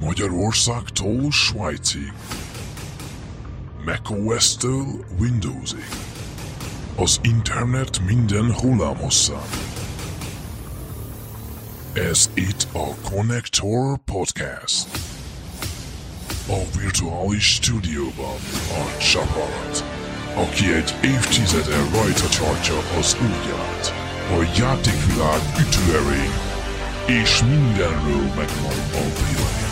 Magyarországtól Svájcig. macOS-től Windowsig. Az internet minden hullámhosszán. Ez itt a Connector Podcast. A virtuális stúdióban a csapat, aki egy évtizede rajta tartja az ujját, a játékvilág ütőerén, és mindenről megvan a véleménye.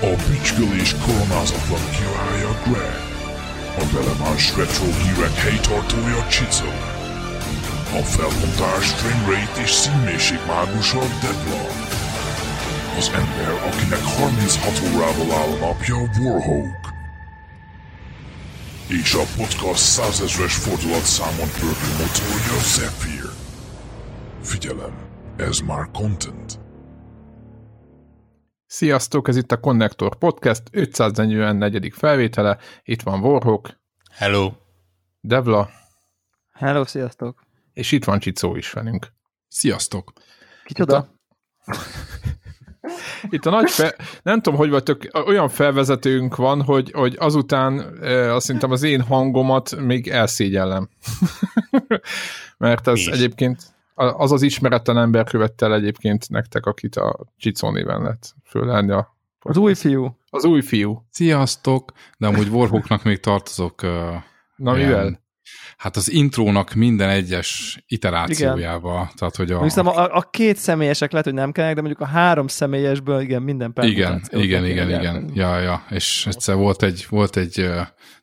A bücsgölés koronázatlan királya Greg, a velemás retro hírek helytartója Csicó, a felbontás framerate és színmélység mágusa Devla, az ember, akinek 36 órával áll a napja Warhawk, és a podcast százezres fordulatszámon pörgő motorja Zephyr. Figyelem, ez már content. Sziasztok, ez itt a Connector Podcast 544. felvétele. Itt van Warhawk, Hello. Devla, Hello, sziasztok! és itt van Csicó is velünk. Sziasztok! Kicsoda? Itt a nagy fe... Nem tudom, hogy vagytok, olyan felvezetőnk van, hogy, hogy azután e, azt hiszem az én hangomat még elszégyellem. Mert ez egyébként az az ismeretlen ember követte el egyébként nektek, akit a Csicó néven lett fölelni a Az új fiú. az új fiú. Sziasztok! De amúgy Warhawknak még tartozok. Uh, Na Ilyen. mivel? hát az intrónak minden egyes iterációjába. Tehát, hogy a... Hiszem, a, a két személyesek lehet, hogy nem kellene, de mondjuk a három személyesből igen, minden igen, igen, igen, igen. gyártani. Ja, ja. És egyszer volt egy, volt egy,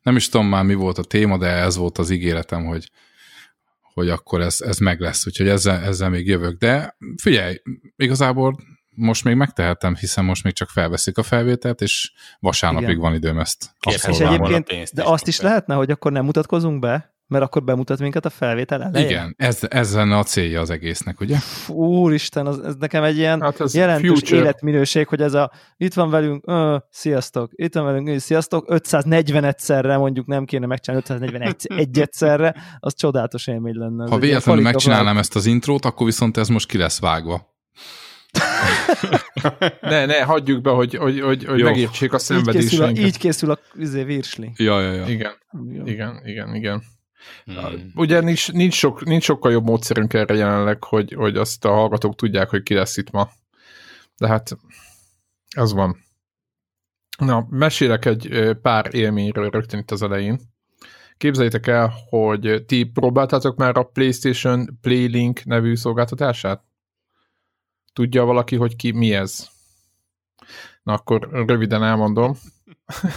nem is tudom már mi volt a téma, de ez volt az ígéretem, hogy hogy akkor ez, ez meg lesz, úgyhogy ezzel, ezzel még jövök. De figyelj, igazából most még megtehetem, hiszen most még csak felveszik a felvételt, és vasárnapig Igen. van időm ezt Kérhetem És egyébként, de azt is lehetne, hogy akkor nem mutatkozunk be, mert akkor bemutat minket a felvétel elején. Igen, ez, ez lenne a célja az egésznek, ugye? Úristen, az, ez nekem egy ilyen Hát ez jelentős future. életminőség, hogy ez a itt van velünk, ö, sziasztok, itt van velünk, ö, sziasztok, 540 egyszerre mondjuk nem kéne megcsinálni 541 egy egyszerre, az csodálatos élmény lenne. Ha véletlenül megcsinálnám ezt az intrót, akkor viszont ez most ki lesz vágva. Ne, ne, hagyjuk be, hogy, hogy, hogy, hogy megértsék a Így készül a, így készül a izé, virsli. Ja, ja, ja. Igen, Jó. igen, igen, igen. Hmm. Ugye nincs, nincs, sok, nincs sokkal jobb módszerünk erre jelenleg, hogy, hogy azt a hallgatók tudják, hogy ki lesz itt ma. De hát az van. Na, mesélek egy pár élményről rögtön itt az elején. Képzeljétek el, hogy ti próbáltátok már a PlayStation Playlink nevű szolgáltatását? Tudja valaki, hogy ki mi ez? Na akkor röviden elmondom.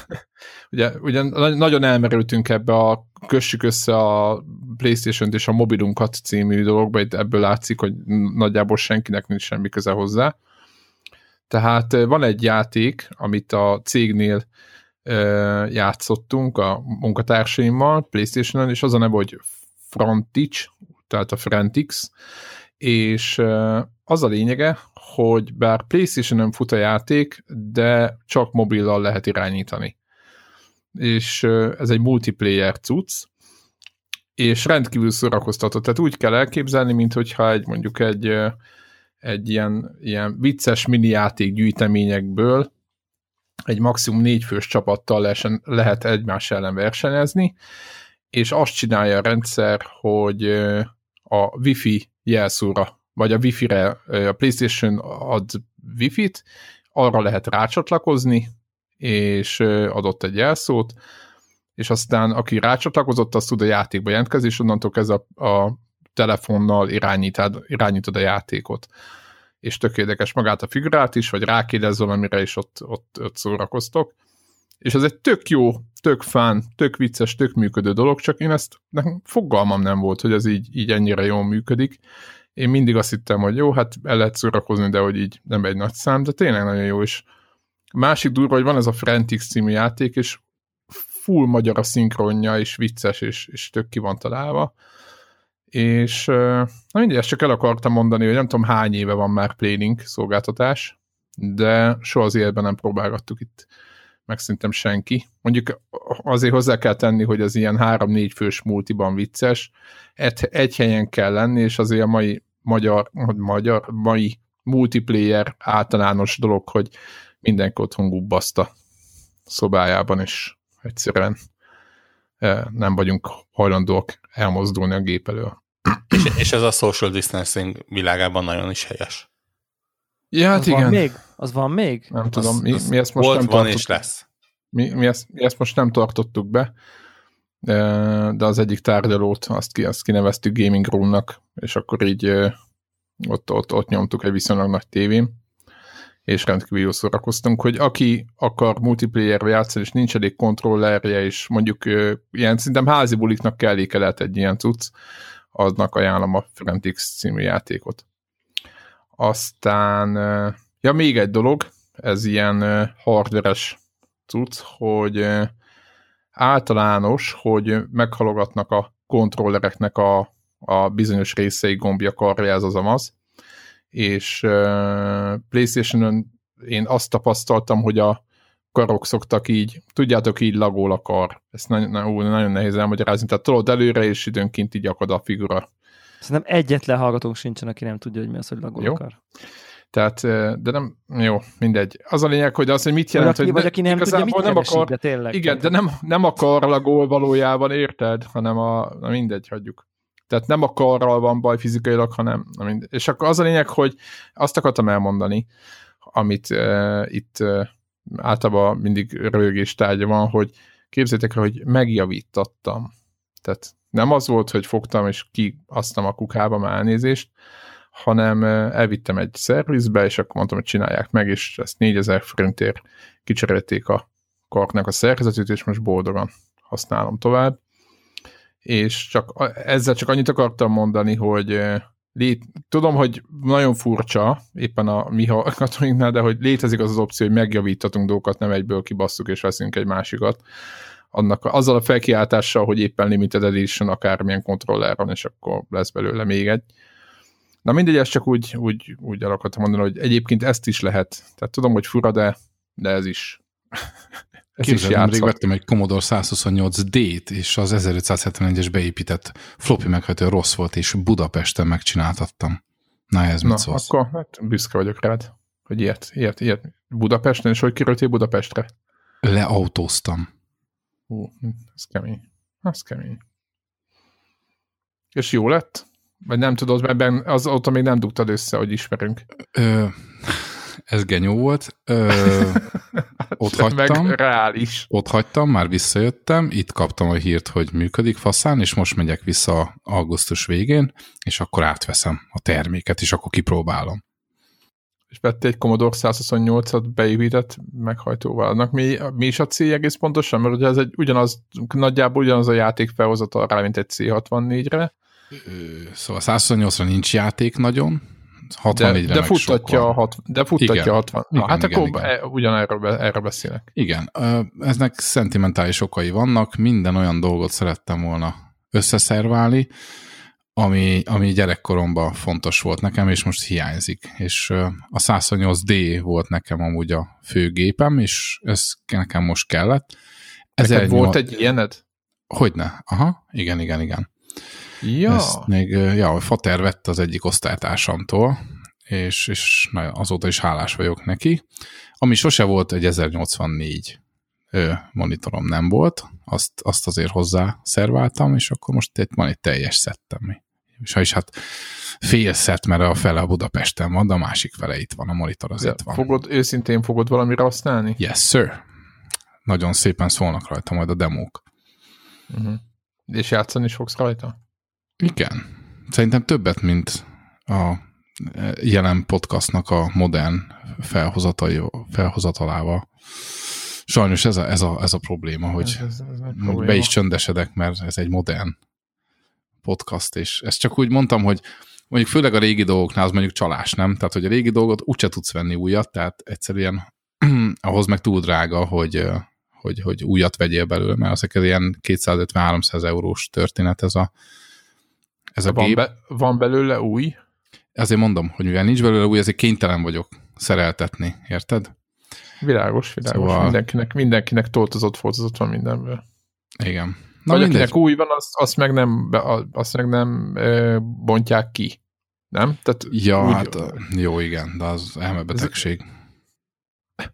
ugye, ugye na- nagyon elmerültünk ebbe a kössük össze a Playstation-t és a mobilunkat című dologba, itt ebből látszik, hogy nagyjából senkinek nincs semmi köze hozzá. Tehát eh, van egy játék, amit a cégnél játszottunk a munkatársaimmal Playstation-on, és az a neve, hogy Frontics, tehát a Frantix, és az a lényege, hogy bár Playstation-on fut a játék, de csak mobillal lehet irányítani. És ez egy multiplayer cucc, és rendkívül szórakoztató. Tehát úgy kell elképzelni, mint hogyha egy mondjuk egy, egy ilyen, ilyen vicces mini játék gyűjteményekből egy maximum négy fős csapattal lesen, lehet egymás ellen versenyezni, és azt csinálja a rendszer, hogy a Wi-Fi jelszóra, vagy a Wi-Fi-re, a PlayStation ad Wi-Fi-t, arra lehet rácsatlakozni, és adott egy jelszót, és aztán aki rácsatlakozott, az tud a játékba jelentkezni, és onnantól ez a, a telefonnal irányítod, irányítod a játékot. És tök érdekes magát a figurát is, vagy rákérdez valamire, és ott, ott, ott szórakoztok. És ez egy tök jó, tök fán, tök vicces, tök működő dolog, csak én ezt nekem fogalmam nem volt, hogy ez így, így ennyire jól működik. Én mindig azt hittem, hogy jó, hát el lehet szórakozni, de hogy így nem egy nagy szám, de tényleg nagyon jó is. Másik durva, hogy van ez a Frantix című játék, és full magyar a szinkronja, és vicces, és, és tök ki van találva. És na mindegy, ezt csak el akartam mondani, hogy nem tudom hány éve van már Playlink szolgáltatás, de soha az életben nem próbálgattuk itt meg szerintem senki. Mondjuk azért hozzá kell tenni, hogy az ilyen három-négy fős multiban vicces, egy, egy helyen kell lenni, és azért a mai magyar, vagy magyar, mai multiplayer általános dolog, hogy mindenki otthon gubbaszta szobájában, és egyszerűen nem vagyunk hajlandóak elmozdulni a gép elől. És, és ez a social distancing világában nagyon is helyes. Ja, hát az igen. van még? Az van még? Nem Az- tudom, mi, az mi ezt most volt, nem van tartottuk. és lesz. Mi, mi, ezt, mi ezt most nem tartottuk be, de az egyik tárgyalót azt, ki, azt kineveztük gaming roomnak, és akkor így ott, ott, ott nyomtuk egy viszonylag nagy tévén, és rendkívül jól szórakoztunk, hogy aki akar multiplayer játszani, és nincs elég kontrollerje, és mondjuk ilyen szerintem házi buliknak kelléke lehet egy ilyen cucc, aznak ajánlom a Frentix című játékot. Aztán, ja még egy dolog, ez ilyen hardveres cucc, hogy általános, hogy meghalogatnak a kontrollereknek a, a bizonyos részei gombja karja, ez az amaz, és uh, Playstation-ön én azt tapasztaltam, hogy a karok szoktak így, tudjátok, így lagol a kar. Ezt nagyon, nagyon, nehéz elmagyarázni. Tehát tolod előre, és időnként így akad a figura. Szerintem egyetlen hallgatónk sincsen, aki nem tudja, hogy mi az, hogy lagol Jó. akar. Tehát, de nem, jó, mindegy. Az a lényeg, hogy az, hogy mit jelent, aki, hogy vagy aki nem tudja, mit nem keresik, akar, de tényleg. igen, de nem, nem a karral a gól valójában, érted? Hanem a, na mindegy, hagyjuk. Tehát nem a karral van baj fizikailag, hanem, na mindegy. És akkor az a lényeg, hogy azt akartam elmondani, amit uh, itt uh, általában mindig rögés tárgya van, hogy képzeljétek el, hogy megjavítottam. Tehát nem az volt, hogy fogtam és kiasztam a kukába már elnézést, hanem uh, elvittem egy szervizbe, és akkor mondtam, hogy csinálják meg, és ezt 4000 forintért kicserélték a karknak a szerkezetét, és most boldogan használom tovább. És csak ezzel csak annyit akartam mondani, hogy lét, tudom, hogy nagyon furcsa éppen a mi hallgatóinknál, de hogy létezik az az opció, hogy megjavítatunk dolgokat, nem egyből kibasszuk és veszünk egy másikat. Annak, azzal a felkiáltással, hogy éppen limited edition akármilyen kontrolleron, és akkor lesz belőle még egy. Na mindegy, ezt csak úgy, úgy, úgy el akartam mondani, hogy egyébként ezt is lehet. Tehát tudom, hogy fura, de, de ez is. ez is Képzeld, nemrég játszhat. vettem egy Commodore 128D-t, és az 1571-es beépített floppy meghajtó rossz volt, és Budapesten megcsináltattam. Na, ez mit Na, szólsz? akkor hát büszke vagyok rád, hogy ilyet, ilyet, ilyet. Budapesten, és hogy kerültél Budapestre? Leautóztam. Hú, ez kemény. Ez kemény. És jó lett? Vagy nem tudod, mert ebben azóta még nem dugtad össze, hogy ismerünk. Ö, ez genyó volt. Ö, ott Meg hagytam. reális. ott hagytam, már visszajöttem, itt kaptam a hírt, hogy működik faszán, és most megyek vissza augusztus végén, és akkor átveszem a terméket, és akkor kipróbálom. És vettél egy Commodore 128-at beépített meghajtóval. Annak mi, mi is a cél egész pontosan? Mert ugye ez egy ugyanaz, nagyjából ugyanaz a játék felhozatal rá, mint egy C64-re, Ö, Szóval 128-ra nincs játék nagyon, 64-re de, de futtatja, a hat, de futtatja Igen. a 60. Na, Igen, hát igen, akkor igen. ugyanerről erről beszélek. Igen, eznek szentimentális okai vannak, minden olyan dolgot szerettem volna összeszerválni, ami, ami gyerekkoromban fontos volt nekem, és most hiányzik. És a 128D volt nekem amúgy a főgépem, és ez nekem most kellett. Neked 1008 volt egy ilyened? Hogyne, aha, igen, igen, igen. Ja. Ezt még, ja, a Fater vett az egyik osztálytársamtól, és, és na, azóta is hálás vagyok neki. Ami sose volt egy 1084 ö, monitorom nem volt, azt, azt azért hozzá szerváltam, és akkor most itt van egy teljes szettem. És ha is hát fél szett, mert a fele a Budapesten van, de a másik fele itt van, a monitor az De itt van. fogod, őszintén fogod valamire használni? Yes, sir. Nagyon szépen szólnak rajta majd a demók. Uh-huh. És játszani is fogsz rajta? Igen. Szerintem többet, mint a e, jelen podcastnak a modern felhozatai, felhozatalával. Sajnos ez a, ez a, ez a probléma, hogy ez, ez, ez probléma. be is csöndesedek, mert ez egy modern podcast, és ezt csak úgy mondtam, hogy mondjuk főleg a régi dolgoknál az mondjuk csalás, nem? Tehát, hogy a régi dolgot úgyse tudsz venni újat, tehát egyszerűen ahhoz meg túl drága, hogy, hogy, hogy újat vegyél belőle, mert azok ez ilyen 250-300 eurós történet ez a, ez a van, gép. be, van belőle új? Ezért mondom, hogy mivel nincs belőle új, ezért kénytelen vagyok szereltetni, érted? Világos, világos. Szóval- Mindenkinek, mindenkinek toltozott, foltozott van mindenből. Igen. Na, Vagy mindegy. akinek új van, azt, azt meg nem, azt meg nem ö, bontják ki. Nem? Tehát Ja, úgy hát jó, igen, de az elmebetegség.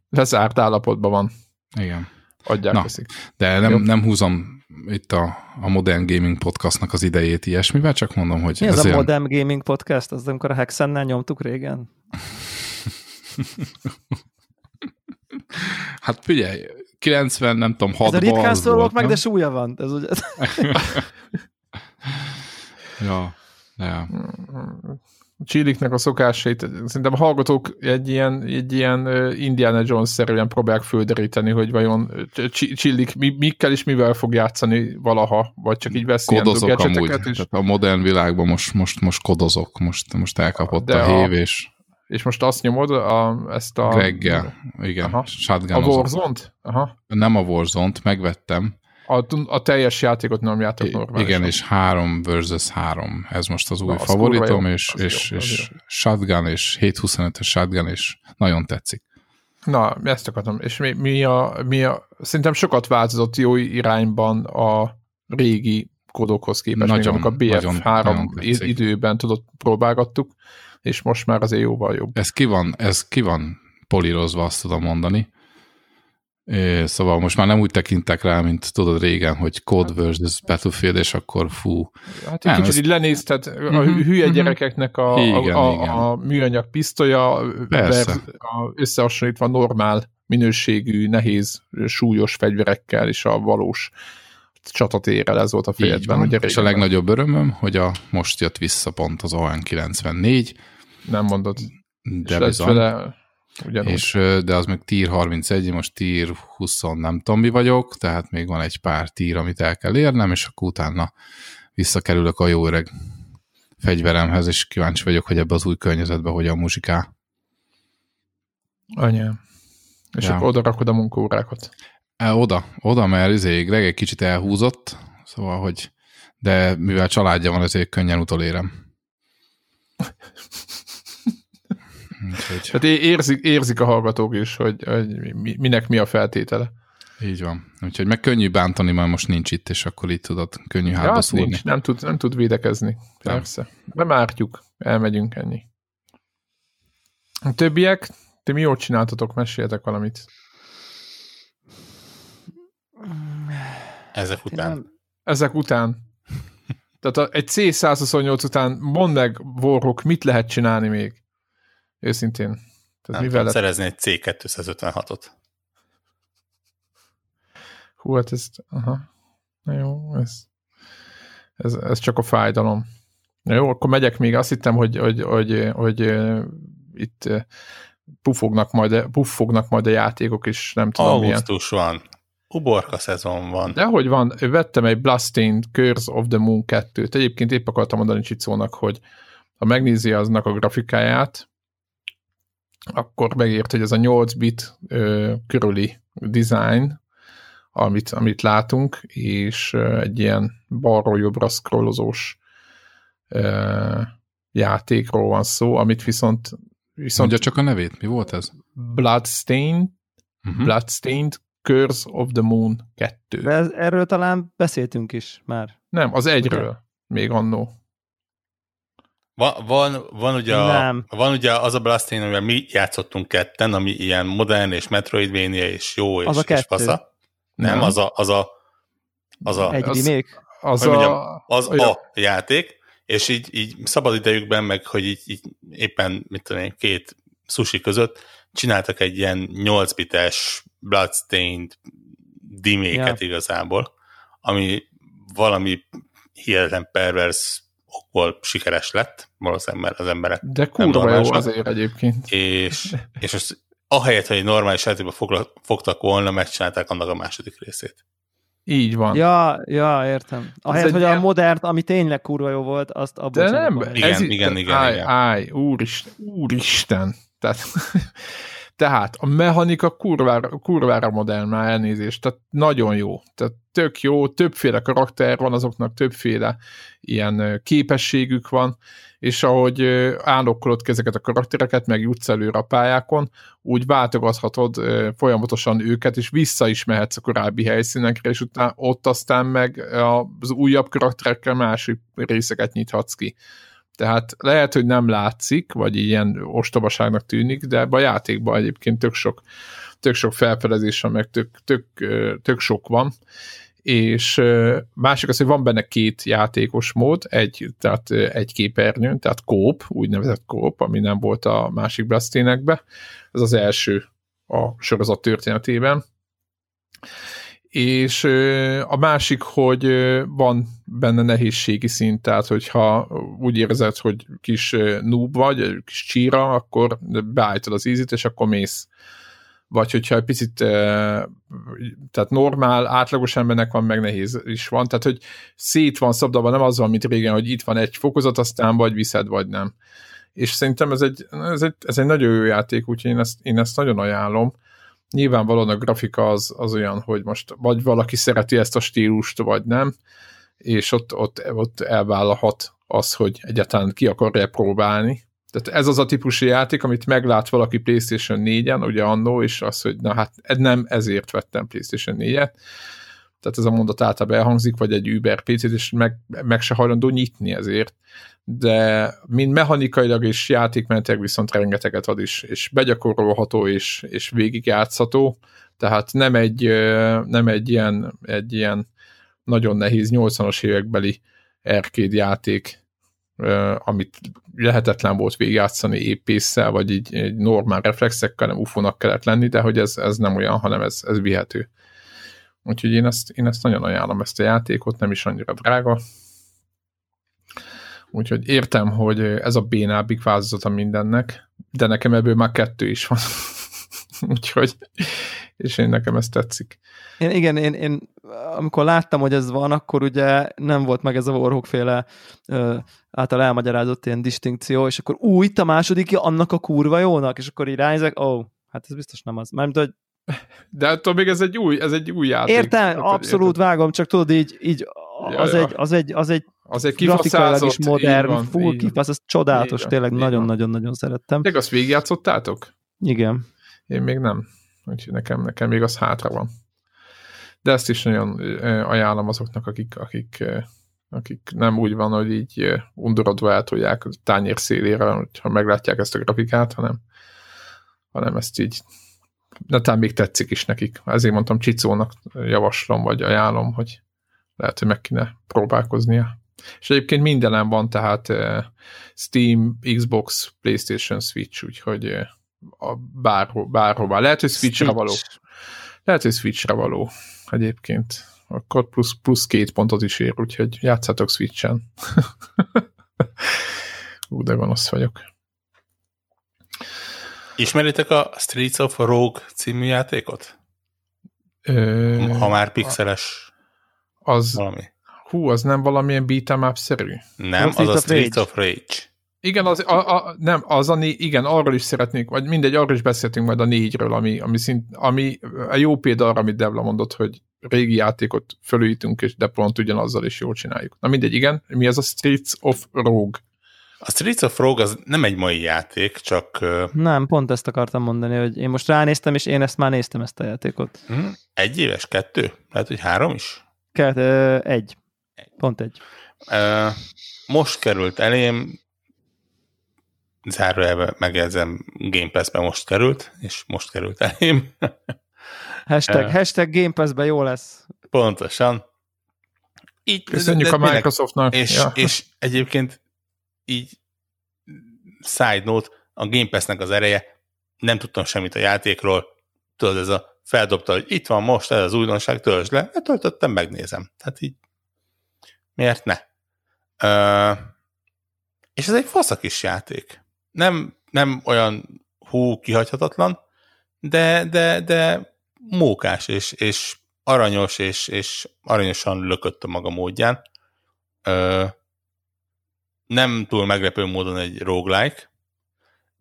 lezárt állapotban van. Igen. Adják, Na. veszik. De nem, Jó. nem húzom itt a, a Modern Gaming podcastnak az idejét ilyesmivel, csak mondom, hogy Mi az ez a olyan- Modern Gaming Podcast? Az amikor a Hexennel nyomtuk régen? Hát figyelj, 90, nem tudom, 6 Ez a ritkán szólok meg, de súlya van. Ez ugye, Ja, ja. Csilliknek a szokásait, szerintem a hallgatók egy ilyen, egy ilyen Indiana Jones-szerűen próbálják földeríteni, hogy vajon Csillik mi, mikkel és mivel fog játszani valaha, vagy csak így vesz ilyen Kodozok amúgy. és, Tehát a modern világban most, most, most kodozok, most, most elkapott De a hév, és és most azt nyomod, a, ezt a... Greggel, igen, Aha. A Warzone-t? Aha. Nem a Warzone-t, megvettem. A, a teljes játékot nem játok normálisan. igen, és 3 versus 3. Ez most az új Na, favoritom, jó. és, és, jó, és jó. shotgun, és 725-es shotgun, és nagyon tetszik. Na, ezt akartam. És mi, mi, a, mi a... Szerintem sokat változott jó irányban a régi kodokhoz képest, Nagyon, még a nagyon, BF3 nagyon tetszik. időben tudott próbálgattuk, és most már azért jóval jobb. Ez ki van, ez ki van polírozva, azt tudom mondani. É, szóval most már nem úgy tekintek rá, mint tudod régen, hogy Code versus Battlefield, és akkor fú. Hát egy Nem, kicsit ez- így lenézted a Mhm, hülye mhm. gyerekeknek a, Igen, a, igen. a, a műanyag pisztolya vers- a, összehasonlítva normál minőségű, nehéz, súlyos fegyverekkel és a valós csatatérrel, ez volt a fejedben. van. ugye És a legnagyobb örömöm, hogy a, most jött vissza pont az ON94, Nem mondod. de és bizony. vele ugyanúgy. És, de az meg tier 31, most tier 20 nem tudom mi vagyok, tehát még van egy pár tier, amit el kell érnem, és akkor utána visszakerülök a jó öreg fegyveremhez, és kíváncsi vagyok, hogy ebbe az új környezetbe hogyan muzsikál. Anyám. És Ja. akkor oda rakod a munkaórákat. E, oda, oda, mert izé, Greg egy kicsit elhúzott, szóval, hogy de mivel családja van, ezért könnyen utolérem. Úgyhogy Tehát érzik, érzik a hallgatók is, hogy, hogy mi- minek mi a feltétele. így van. Úgyhogy meg könnyű bántani, mert most nincs itt, és akkor így tudod, könnyű Ja, hátba szúrni. nincs, nem tud, nem tud védekezni. Persze. Bemártjuk, elmegyünk ennyi. A többiek, ti mi jót csináltatok, meséljetek valamit. Ezek után. nem- Ezek után. Tehát a, egy C128 után mondd meg, Warhawk, mit lehet csinálni még? Őszintén. Tehát Nem mivel lehet... szerezni egy C256-ot. Hú, hát ez... Aha. Na jó, ez, ez, ez csak a fájdalom. Na jó, akkor megyek még. Azt hittem, hogy, hogy, hogy, hogy, itt puffognak majd, puffognak majd a játékok, és nem tudom milyen. Augusztus van. Uborka szezon van. De hogy van, vettem egy Bloodstained Curse of the Moon 2-t. Egyébként épp akartam mondani Csicónak, hogy ha megnézi aznak a grafikáját, akkor megért, hogy ez a 8 bit ö, körüli design, amit, amit látunk, és ö, egy ilyen balról jobbra scrollozós ö, játékról van szó, amit viszont viszont Mondja csak a nevét, mi volt ez? Bloodstained, Uh-huh. Bloodstained Curse of the Moon 2. De ez, erről talán beszéltünk is már. Nem, az egyről. Még annó. Van, van, van, ugye a, van ugye az a Bloodstained, amivel mi játszottunk ketten, ami ilyen modern és Metroidvania és jó és, Az a és kettő. fasza. Nem, Nem. az a, az a, az a, Egy az- remake? Az a... mondjam, az olyan- a játék, és így, így szabad idejükben, meg hogy így, így éppen, mit tudom én, két sushi között csináltak egy ilyen 8 bites Bloodstained diméket Ja. igazából, ami valami hihetetlen pervers okból sikeres lett, valószínűleg mert az emberek De kurva jó azért egyébként. és, és az, ahelyett, hogy egy normális játékba fogtak volna, megcsinálták annak a második részét. Így van. Ja, ja, értem. Ahelyett, hogy a ilyen- modernt, ami tényleg kurva jó volt, azt abból De nem. Igen, ez itt- igen, igen, állj, igen. Állj, úristen, úristen. Tehát, tehát a mechanika kurvára, kurvára modern már elnézést, tehát nagyon jó. Tehát tök jó, többféle karakter van, azoknak többféle ilyen képességük van, és ahogy állokkolod ezeket a karaktereket, meg jutsz előre a pályákon, úgy váltogathatod folyamatosan őket, és vissza is mehetsz a korábbi helyszínekre, és utána ott aztán meg az újabb karakterekkel másik részeket nyithatsz ki. Tehát lehet, hogy nem látszik, vagy ilyen ostobaságnak tűnik, de a játékban egyébként tök sok, tök sok felfedezés van, meg tök, tök, tök sok van, és másik az, hogy van benne két játékos mód, egy, tehát egy képernyőn, tehát kóp, úgynevezett kóp, ami nem volt a másik Blasténekbe. Ez az első a sorozat történetében. És a másik, hogy van benne nehézségi szint, tehát hogyha úgy érzed, hogy kis noob vagy, kis csíra, akkor beállítod az ízit, és akkor mész vagy hogyha egy picit tehát normál, átlagos embernek van, meg nehéz is van, tehát hogy szét van szabdalva, nem az van, mint régen, hogy itt van egy fokozat, aztán vagy viszed, vagy nem. És szerintem ez egy, ez egy, ez egy nagyon jó játék, úgyhogy én ezt, én ezt nagyon ajánlom. Nyilvánvalóan a grafika az, az olyan, hogy most vagy valaki szereti ezt a stílust, vagy nem, és ott, ott, ott elvállalhat az, hogy egyáltalán ki akarja próbálni, tehát ez az a típusú játék, amit meglát valaki PlayStation 4-en, ugye annó, és az, hogy na hát nem ezért vettem PlayStation 4-et. Tehát ez a mondat általában elhangzik, vagy egy Uber PC-t, és meg, meg se hajlandó nyitni ezért. De mind mechanikailag és játékmentek viszont rengeteget ad is, és begyakorolható és, és végigjátszható. Tehát nem egy, nem egy ilyen, egy ilyen nagyon nehéz 80-as évekbeli arcade játék, amit lehetetlen volt végigjátszani épésszel, vagy így egy normál reflexekkel, nem ufónak kellett lenni, de hogy ez, ez nem olyan, hanem ez, ez vihető. Úgyhogy én ezt, én ezt nagyon ajánlom, ezt a játékot, nem is annyira drága. Úgyhogy értem, hogy ez a bénábbik változata mindennek, de nekem ebből már kettő is van. Úgyhogy, és én nekem ez tetszik. Én, igen, én, én amikor láttam, hogy ez van, akkor ugye nem volt meg ez a Warhawk féle ö, által elmagyarázott ilyen distinkció, és akkor új, itt a második, annak a kurva jónak, és akkor így ránézek, ó, oh, hát ez biztos nem az. Mert hogy de attól még ez egy új, ez egy új játék. Értem, hát, abszolút érted? vágom, csak tudod, így, így az, ja, Egy, az, egy, az egy az egy grafikailag is modern, van, full kifasz, ez csodálatos, tényleg nagyon-nagyon-nagyon szerettem. Még azt végigjátszottátok? Igen. Én még nem. Úgyhogy nekem, nekem még az hátra van. De ezt is nagyon ajánlom azoknak, akik, akik, akik nem úgy van, hogy így undorodva eltolják a tányér szélére, ha meglátják ezt a grafikát, hanem, hanem ezt így netán még tetszik is nekik. Ezért mondtam Csicónak javaslom, vagy ajánlom, hogy lehet, hogy meg kéne próbálkoznia. És egyébként mindenem van, tehát Steam, Xbox, PlayStation, Switch, úgyhogy a bárho, bárhová. Lehet, hogy Switchre Switch. való. Lehet, hogy Switchre való egyébként. Akkor plusz, plusz két pontot is ér, úgyhogy játszatok Switchen. Ú, de gonosz vagyok. Ismeritek a Streets of Rogue című játékot? Ö, ha már pixeles az, valami. Hú, az nem valamilyen beat'em up-szerű? Nem, az, az a Streets of Rage. Igen, az, a, a, nem, az a né, igen, arról is szeretnék, vagy mindegy, arról is beszéltünk majd a négyről, ami, ami, szint, ami a jó példa arra, amit Devla mondott, hogy régi játékot fölújítunk, és de pont ugyanazzal is jól csináljuk. Na mindegy, igen, mi az a Streets of Rogue? A Streets of Rogue az nem egy mai játék, csak... Nem, pont ezt akartam mondani, hogy én most ránéztem, és én ezt már néztem, ezt a játékot. Hm? Egy éves, kettő? Lehet, hogy három is? Kett, ö, egy. egy. Pont egy. Most került elém, zárójelben megjegyzem, Game Pass-be most került, és most került elém. Hashtag, hashtag Game Pass-be jó lesz. Pontosan. Így, Köszönjük de, de, a Microsoftnak. És, ja. és egyébként így side note, a Game Pass-nek az ereje, nem tudtam semmit a játékról, tudod, ez a feldobta, hogy itt van most, ez az újdonság, töltsd le, letöltöttem, megnézem. Tehát így, miért ne? Uh, és ez egy faszak is játék nem, nem olyan hú kihagyhatatlan, de, de, de mókás, és, és aranyos, és, és aranyosan lökött a maga módján. Ö, nem túl meglepő módon egy roguelike,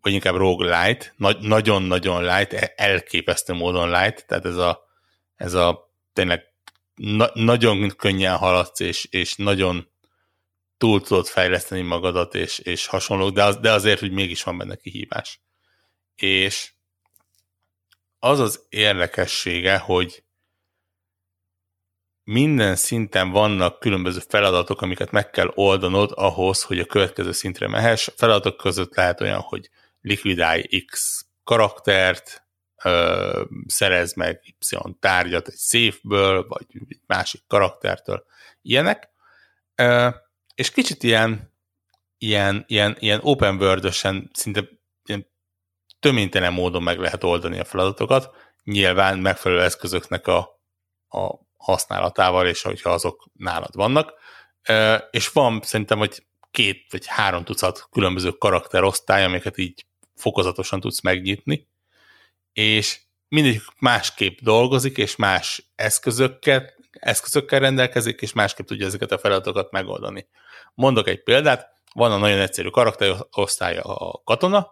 vagy inkább roguelite, nagyon-nagyon light, e, elképesztő módon light, tehát ez a, ez a tényleg na, nagyon könnyen haladsz, és, és nagyon túl tudod fejleszteni magadat, és, és hasonló, de, az, de azért, hogy mégis van benne kihívás. És az az érdekessége, hogy minden szinten vannak különböző feladatok, amiket meg kell oldanod ahhoz, hogy a következő szintre mehess. A feladatok között lehet olyan, hogy likvidálj X karaktert, ö, szerez meg Y tárgyat egy széfből, vagy egy másik karaktertől, ilyenek. Ö, és kicsit ilyen, ilyen, ilyen, ilyen open world szinte ilyen töménytelen módon meg lehet oldani a feladatokat, nyilván megfelelő eszközöknek a, a használatával, és hogyha azok nálad vannak. És van szerintem, hogy két vagy három tucat különböző karakterosztály, amiket így fokozatosan tudsz megnyitni, és mindig másképp dolgozik, és más eszközökkel, eszközökkel rendelkezik, és másképp tudja ezeket a feladatokat megoldani. Mondok egy példát, van a nagyon egyszerű karakterosztálya a katona,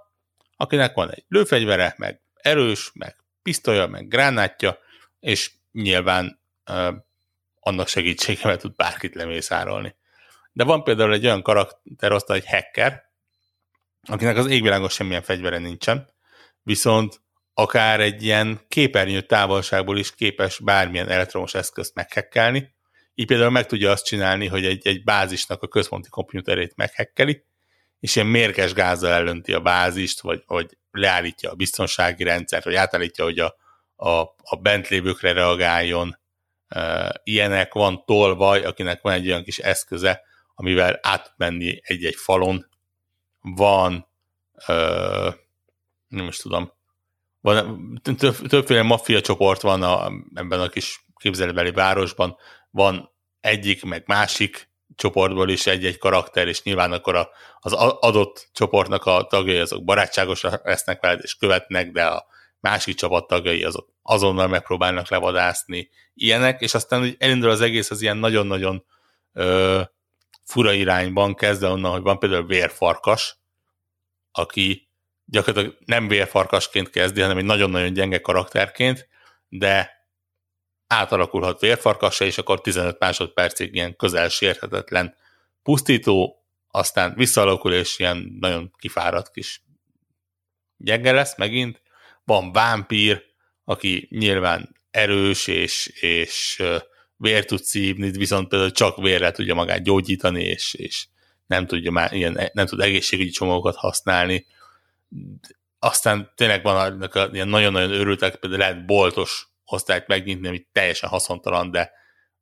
akinek van egy lőfegyvere, meg erős, meg pisztolya, meg gránátja, és nyilván annak segítségével tud bárkit lemészárolni. De van például egy olyan karakterosztály, egy hacker, akinek az égvilágos semmilyen fegyvere nincsen, viszont akár egy ilyen képernyő távolságból is képes bármilyen elektromos eszközt meghekkelni. Így például meg tudja azt csinálni, hogy egy, egy bázisnak a központi komputerét meghekkeli, és ilyen mérges gázzal ellönti a bázist, vagy, vagy leállítja a biztonsági rendszert, vagy átállítja, hogy a, a, a bent lévőkre reagáljon. Ilyenek van tolvaj, akinek van egy olyan kis eszköze, amivel átmenni egy-egy falon. Van, nem is tudom, van, több, többféle maffia csoport van a, ebben a kis képzelőbeli városban, van egyik, meg másik csoportból is egy-egy karakter, és nyilván akkor a, az adott csoportnak a tagjai azok barátságosak lesznek veled, és követnek, de a másik csapat tagjai azok azonnal megpróbálnak levadászni, ilyenek, és aztán úgy elindul az egész az ilyen nagyon-nagyon ö, fura irányban, kezdve onnan, hogy van például vérfarkas, aki gyakorlatilag nem vérfarkasként kezdi, hanem egy nagyon-nagyon gyenge karakterként, de átalakulhat vérfarkasra, és akkor 15 másodpercig ilyen közel sérhetetlen pusztító, aztán visszalakul, és ilyen nagyon kifáradt kis gyenge lesz megint. Van vámpír, aki nyilván erős, és, és vér tud szívni, viszont például csak vérre tudja magát gyógyítani, és, és nem, tudja már, ilyen, nem tud egészségügyi csomagokat használni aztán tényleg van a, ilyen nagyon-nagyon örültek, például lehet boltos osztályt megnyitni, ami teljesen haszontalan, de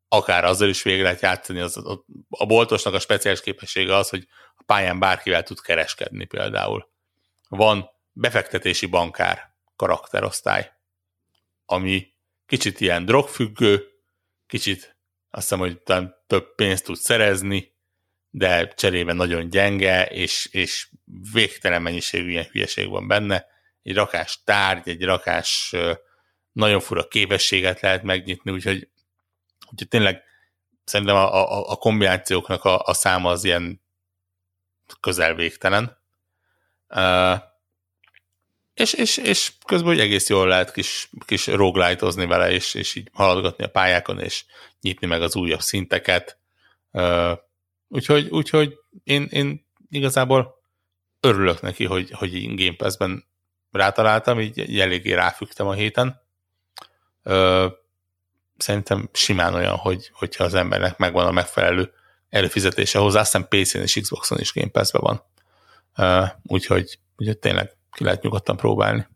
akár azzal is végre lehet játszani. Az, a boltosnak a speciális képessége az, hogy a pályán bárkivel tud kereskedni például. Van befektetési bankár karakterosztály, ami kicsit ilyen drogfüggő, kicsit azt hiszem, hogy több pénzt tud szerezni, de cserébe nagyon gyenge, és, és végtelen mennyiségű ilyen hülyeség van benne. Egy rakás tárgy, egy rakás nagyon fura képességet lehet megnyitni, úgyhogy, úgyhogy tényleg szerintem a, a, a kombinációknak a, a száma az ilyen közel végtelen. És, és, és közben hogy egész jól lehet kis, kis roguelite vele, és, és így haladgatni a pályákon, és nyitni meg az újabb szinteket. Úgyhogy, úgyhogy én, én igazából örülök neki, hogy, hogy Game Pass-ben rátaláltam, így, így eléggé ráfügtem a héten. Szerintem simán olyan, hogy, hogyha az embernek megvan a megfelelő előfizetése hozzá, aztán PC-n és Xbox-on is Game Pass-ben van. Úgyhogy, úgyhogy tényleg ki lehet nyugodtan próbálni.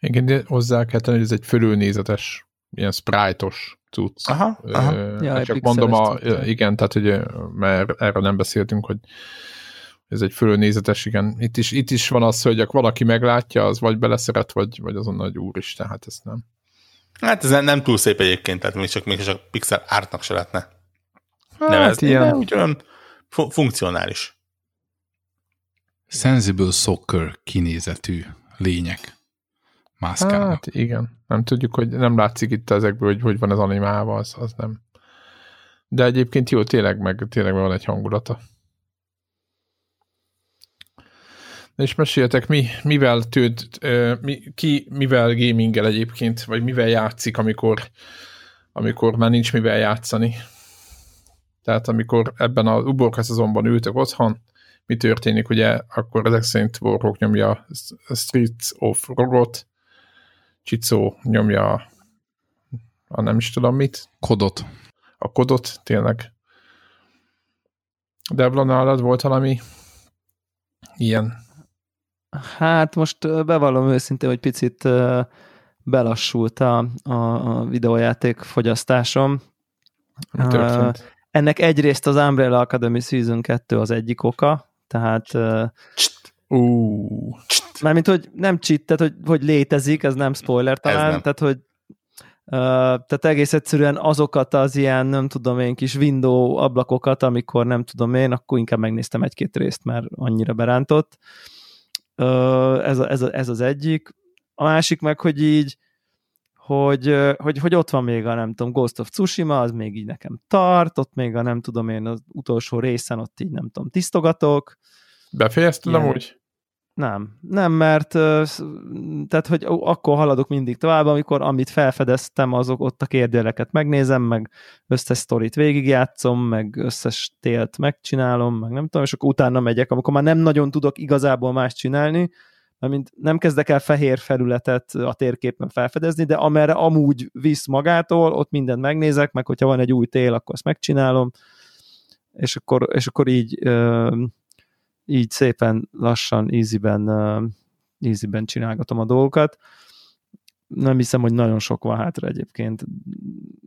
Igen, hozzá kell tenni, hogy ez egy fölülnézetes, ilyen sprite-os cucc. Aha, aha. Ja, csak mondom, a, igen, tehát hogy, mert erről nem beszéltünk, hogy ez egy fölnézetes, igen. Itt is, itt is van az, hogy valaki meglátja, az vagy beleszeret, vagy, vagy azon nagy úristen, hát ez nem. Hát ez nem túl szép egyébként, tehát még csak, még csak pixel ártnak se lehetne hát, nevezni, ilyen. úgy olyan funkcionális. Sensible Soccer kinézetű lények mászkálnak. Hát igen. Nem tudjuk, hogy nem látszik itt ezekből, hogy hogy van az animálva, az, az nem. De egyébként jó, tényleg meg, tényleg van egy hangulata. És meséltek, mi, mivel tőd, mi, ki mivel gamingel egyébként, vagy mivel játszik, amikor, amikor már nincs mivel játszani. Tehát amikor ebben az uborka szezonban ültök otthon, mi történik, ugye, akkor ezek szerint Warhawk nyomja Streets of Rogot, Csicó nyomja a nem is tudom mit. Kodot. A kodot, tényleg. Debla, nálad volt valami ilyen? Hát most bevallom őszintén, hogy picit belassult a, a, a videójáték fogyasztásom. Mi történt? Ennek egyrészt az Umbrella Academy Season 2 az egyik oka, tehát ö, Ú, mármint, hogy nem cheat, tehát hogy, hogy létezik, ez nem spoiler talán, nem. tehát hogy Uh, tehát egész egyszerűen azokat az ilyen, nem tudom én, kis window ablakokat, amikor nem tudom én, akkor inkább megnéztem egy-két részt, mert annyira berántott. Uh, ez, a, ez, a, ez az egyik. A másik meg, hogy így, hogy, hogy, hogy ott van még a, nem tudom, Ghost of Tsushima, az még így nekem tart, ott még a, nem tudom én, az utolsó részen ott így, nem tudom, tisztogatok, befejezted Ilyen. amúgy? nem, nem, mert tehát, hogy akkor haladok mindig tovább, amikor amit felfedeztem, azok ott a kérdőjeleket megnézem, meg összes sztorit végigjátszom, meg összes télt megcsinálom, meg nem tudom, és akkor utána megyek, amikor már nem nagyon tudok igazából más csinálni, mint nem kezdek el fehér felületet a térképen felfedezni, de amerre amúgy visz magától, ott mindent megnézek, meg hogyha van egy új tél, akkor azt megcsinálom, és akkor, és akkor így így szépen lassan, easyben, uh, easyben csinálgatom a dolgokat. Nem hiszem, hogy nagyon sok van hátra egyébként.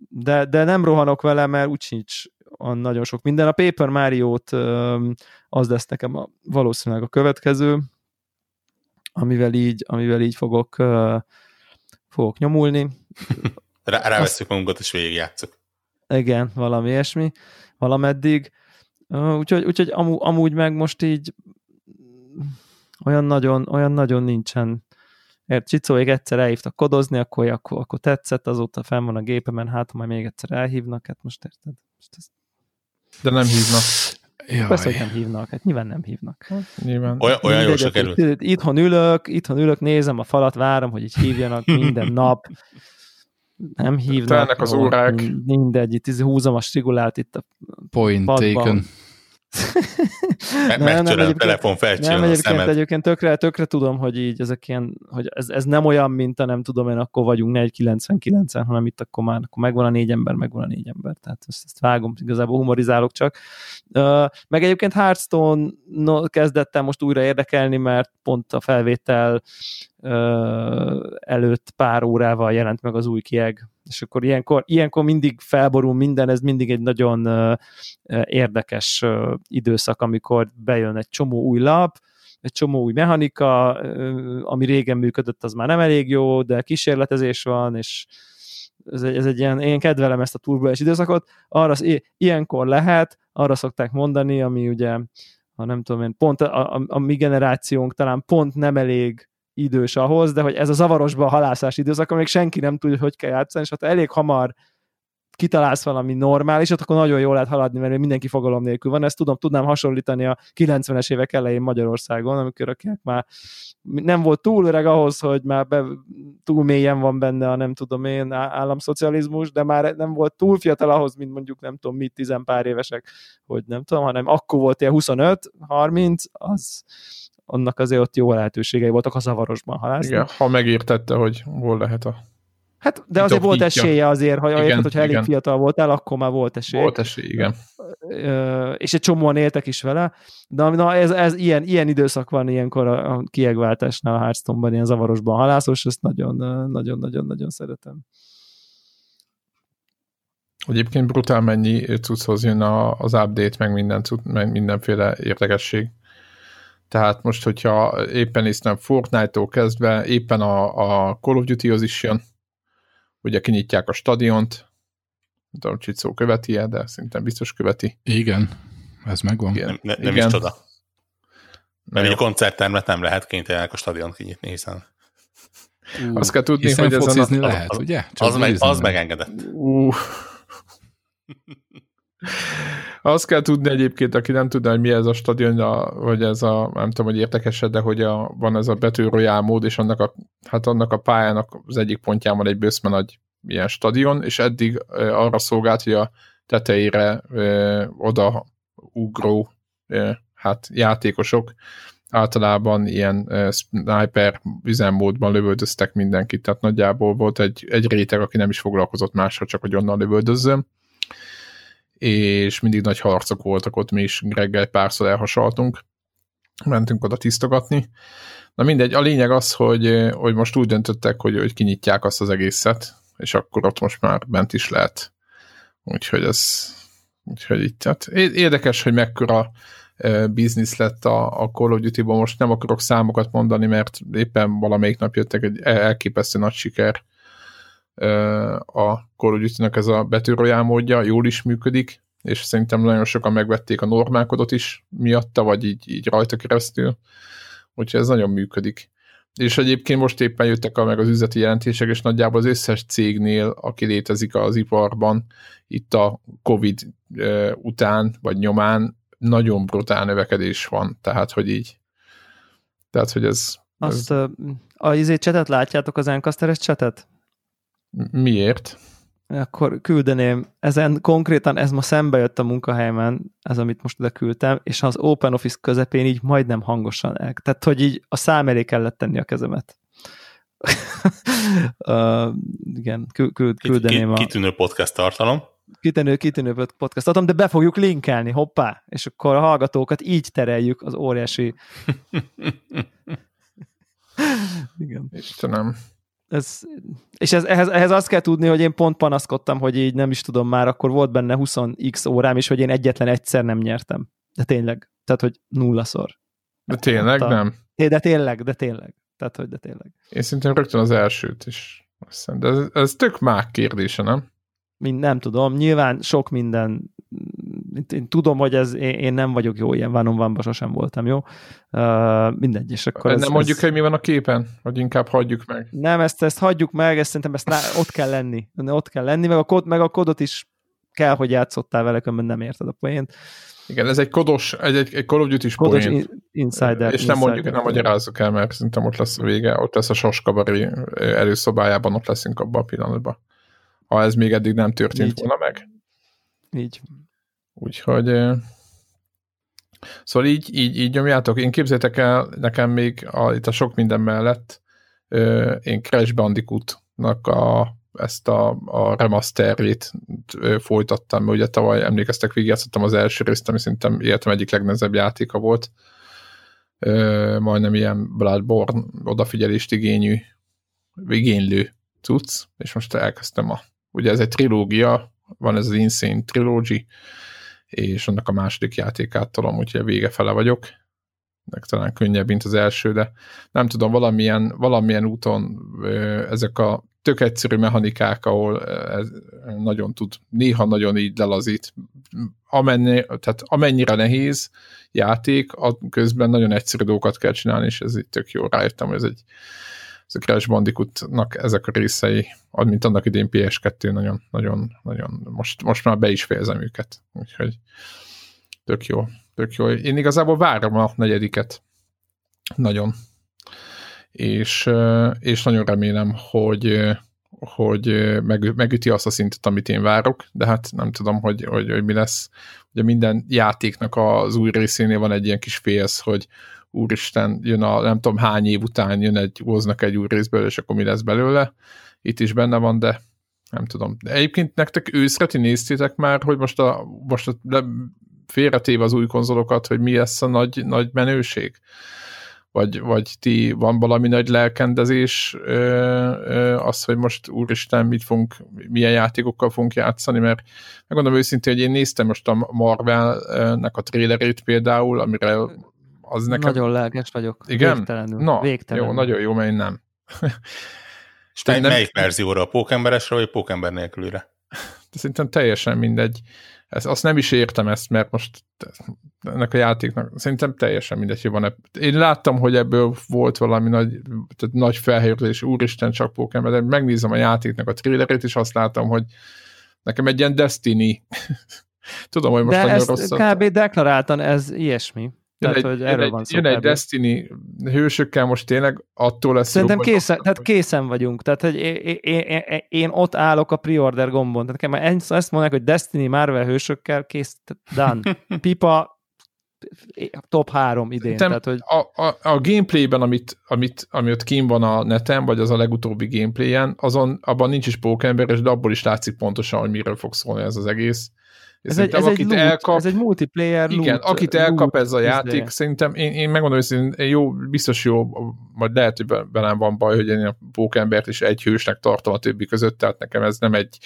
De, de nem rohanok vele, mert úgy sincs nagyon sok minden. A Paper Mario-t az lesz nekem a, valószínűleg a következő, amivel így, amivel így fogok, fogok nyomulni. Rá, ráveszünk magunkat, és végigjátszuk. Igen, valami ilyesmi, valameddig. Úgyhogy, úgyhogy amú, amúgy meg most így olyan nagyon, olyan nagyon nincsen. Ért Csicóig egyszer elhívtak kodozni, akkor, akkor, akkor tetszett, azóta fenn van a gépemen, hát ha majd még egyszer elhívnak, hát most érted? Most ez, De nem hívnak. Jaj. persze, hogy nem hívnak, hát nyilván nem hívnak. Nyilván. Olyan, olyan jó akkor került. itt- Itthon ülök, itthon ülök, nézem a falat, várom, hogy így hívjanak minden nap. Nem hívnak. Telnek az órák. Mindegy, itt izé húzom a strigulát itt a Point padban. taken. Me- Nem, nem, egyébként- telefon, Nem, felcsillan a egyébként, szemed. egyébként tökre, tökre tudom, hogy így ezek ilyen, hogy ez, ez nem olyan, mint a nem tudom én, akkor vagyunk 499-en, hanem itt akkor már akkor megvan a négy ember, megvan a négy ember, tehát ezt, ezt vágom, igazából humorizálok csak. Uh, meg egyébként Hearthstone no, kezdett el most újra érdekelni, mert pont a felvétel uh, előtt pár órával jelent meg az új kieg, és akkor ilyenkor, ilyenkor mindig felborul minden, ez mindig egy nagyon érdekes időszak, amikor bejön egy csomó új lap, egy csomó új mechanika, ami régen működött, az már nem elég jó, de kísérletezés van, és ez egy, ez egy ilyen, én kedvelem ezt a turbulens időszakot, arra ilyenkor lehet, arra szokták mondani, ami ugye, ha nem tudom én, pont a, a, a mi generációnk talán pont nem elég idős ahhoz, de hogy ez a zavarosba halászás időszak, amíg senki nem tudja, hogy kell játszani, és ha elég hamar kitalálsz valami normálisat, akkor nagyon jól lehet haladni, mert mindenki fogalom nélkül van. Ezt tudom, tudnám hasonlítani a 90-es évek elején Magyarországon, amikor akinek már nem volt túl öreg ahhoz, hogy már be, túl mélyen van benne a nem tudom én államszocializmus, de már nem volt túl fiatal ahhoz, mint mondjuk nem tudom mit, tizenpár évesek, hogy nem tudom, hanem akkor volt ilyen 25-30, az annak azért ott jó lehetőségei voltak a zavarosban halászni. Igen, ha megértette, hogy hol lehet a... Hát, de azért volt esélye azért, ha Igen, érted, hogyha elég igen. fiatal voltál, akkor már volt esély. Volt esély, igen. És egy csomóan éltek is vele, de na, ez, ez ilyen, ilyen időszak van ilyenkor a, a kiegváltásnál a Hearthstone-ban, ilyen zavarosban halászos, ezt nagyon-nagyon-nagyon-nagyon szeretem. Egyébként brutál mennyi cucchoz jön a, az update, meg, minden, meg mindenféle érdekesség. Tehát most, hogyha éppen néztem Fortnite-tól kezdve, éppen a, a Call of Duty-hoz is jön, ugye kinyitják a stadiont, nem tudom, Csicó követi -e, de szerintem biztos követi. Igen, ez megvan. Igen. Nem, ne, nem Igen. is csoda. Mert egy koncerttermet nem lehet kénytelenek a stadion kinyitni, hiszen Azt kell tudni, Hiszen hogy focizni a, lehet, az- ugye? az, meg, az megengedett. Ú. Azt kell tudni egyébként, aki nem tudja, hogy mi ez a stadion, hogy ez a, nem tudom, hogy érdekes de hogy a, van ez a Battle Royale mód, és annak a, hát annak a pályának az egyik pontján van egy bőszme nagy ilyen stadion, és eddig ö, arra szolgált, hogy a tetejére ö, oda ugró ö, hát játékosok általában ilyen uh, sniper üzemmódban lövöldöztek mindenkit, tehát nagyjából volt egy, egy réteg, aki nem is foglalkozott máshol, csak hogy onnan lövöldözzön, és mindig nagy harcok voltak ott, mi is reggel párszor elhasaltunk, mentünk oda tisztogatni. Na mindegy, a lényeg az, hogy, hogy most úgy döntöttek, hogy, hogy kinyitják azt az egészet, és akkor ott most már bent is lehet. Úgyhogy ez, úgyhogy itt, tehát érdekes, hogy mekkora biznisz lett a, a Call of Duty-ban. Most nem akarok számokat mondani, mert éppen valamelyik nap jöttek egy elképesztő nagy siker a Call of Duty-nak ez a betűrojál módja, jól is működik, és szerintem nagyon sokan megvették a normálkodot is miatta, vagy így, így rajta keresztül, úgyhogy ez nagyon működik. És egyébként most éppen jöttek a, meg az üzleti jelentések, és nagyjából az összes cégnél, aki létezik az iparban, itt a Covid után, vagy nyomán nagyon brutál növekedés van, tehát hogy így. Tehát, hogy ez... Azt ez... a izé csetet látjátok, az Encasteres csetet? Miért? Akkor küldeném, ezen konkrétan ez ma szembe jött a munkahelyemen, ez amit most ide küldtem, és az Open Office közepén így majdnem hangosan el. Tehát, hogy így a szám elé kellett tenni a kezemet. uh, igen, küld, küldeném a... Kitűnő podcast tartalom kitűnő, kitűnő podcastot, de be fogjuk linkelni, hoppá, és akkor a hallgatókat így tereljük az óriási... Igen. Istenem. Ez, és ez, ehhez, ehhez azt kell tudni, hogy én pont panaszkodtam, hogy így nem is tudom már, akkor volt benne 20x órám, és hogy én egyetlen egyszer nem nyertem. De tényleg. Tehát, hogy nullaszor. De tényleg a, nem? De tényleg, de tényleg. Tehát, hogy de tényleg. Én szerintem rögtön az elsőt is. De ez, ez tök mák kérdése, nem? mind, nem tudom, nyilván sok minden, én tudom, hogy ez, én, én nem vagyok jó ilyen van van sosem voltam jó. Uh, mindegy, és akkor Nem ez, mondjuk, ez... hogy mi van a képen, vagy inkább hagyjuk meg. Nem, ezt, ezt hagyjuk meg, ezt szerintem ezt lá, ott kell lenni. Ott kell lenni, meg a, kod, meg a kodot is kell, hogy játszottál vele, különben nem érted a poént. Igen, ez egy kodos, egy, egy, egy Call of Duty-s kodos in, insider. És nem mondjuk, nem magyarázzuk el, mert szerintem ott lesz a vége, ott lesz a saskabari előszobájában, ott leszünk abban a pillanatban ha ez még eddig nem történt Így. volna meg. Így. Úgyhogy szóval így, így, így nyomjátok. Én képzétek el, nekem még a, itt a sok minden mellett én Crash Bandicoot-nak a, ezt a, a remasterjét folytattam, mert ugye tavaly emlékeztek, végigjátszottam az első részt, ami szerintem életem egyik legnehezebb játéka volt. Majdnem ilyen Bloodborne odafigyelést igényű, igénylő cucc, és most elkezdtem a Ugye ez egy trilógia, van ez az Insane Trilogy, és annak a második játékát talán, úgyhogy a vége fele vagyok. Nek talán könnyebb, mint az első, de nem tudom, valamilyen, valamilyen úton ezek a tök egyszerű mechanikák, ahol ez nagyon tud, néha nagyon így lelazít. Amennyi, tehát amennyire nehéz játék, közben nagyon egyszerű dolgokat kell csinálni, és ez itt tök jó rájöttem, hogy ez egy Crash Bandicoot-nak ezek a részei, mint annak idén PS2 nagyon, nagyon, nagyon, most, most már be is fejezem őket, úgyhogy tök jó, tök jó. Én igazából várom a negyediket, nagyon. És, és nagyon remélem, hogy, hogy meg, megüti azt a szintet, amit én várok, de hát nem tudom, hogy, hogy, hogy mi lesz. Ugye minden játéknak az új részénél van egy ilyen kis félsz, hogy úristen, jön a nem tudom hány év után jön egy, hoznak egy új részből, és akkor mi lesz belőle. Itt is benne van, de nem tudom. De egyébként nektek őszre ti néztétek már, hogy most a, most a félretéve az új konzolokat, hogy mi lesz a nagy, nagy menőség? Vagy, vagy ti van valami nagy lelkendezés ö, ö, az, hogy most úristen, mit fogunk, milyen játékokkal fogunk játszani, mert megmondom őszintén, hogy én néztem most a Marvel-nek a trailerét például, amire az nekem... Nagyon lelkes vagyok. Igen? Végtelenül. Na, Végtelenül. jó, nagyon jó, mert én nem. És mely, nem... melyik verzióra? A pókemberesre, vagy a pókember nélkülire? De szerintem teljesen mindegy. Ezt, azt nem is értem ezt, mert most ennek a játéknak szerintem teljesen mindegy, hogy van -e. Én láttam, hogy ebből volt valami nagy, tehát nagy felhelyezés, úristen, csak pókember, de megnézem a játéknak a trailerét, és azt látom, hogy nekem egy ilyen Destiny Tudom, hogy most De nagyon ezt rosszat. kb. deklaráltan ez ilyesmi. Tehát, egy, hogy erről jön van egy, szó. jön egy Destiny hősökkel most tényleg attól lesz Szerintem jó, készen, tehát készen vagyunk. Tehát, hogy én, én, én, ott állok a pre-order gombon. Tehát nekem ezt mondják, hogy Destiny Marvel hősökkel kész, done. Pipa, top 3 idén. Szerintem Tehát, hogy a, a, a gameplayben, amit, amit, ami ott kín van a neten, vagy az a legutóbbi gameplayen, azon, abban nincs is pókember, és de abból is látszik pontosan, hogy miről fog szólni ez az egész. És ez egy, ez, akit egy loot, elkap, ez egy multiplayer igen, loot, akit elkap loot ez a játék, izé. szerintem én, én megmondom, hogy én jó, biztos jó, majd lehet, hogy velem van baj, hogy én a pókembert is egy hősnek tartom a többi között, tehát nekem ez nem egy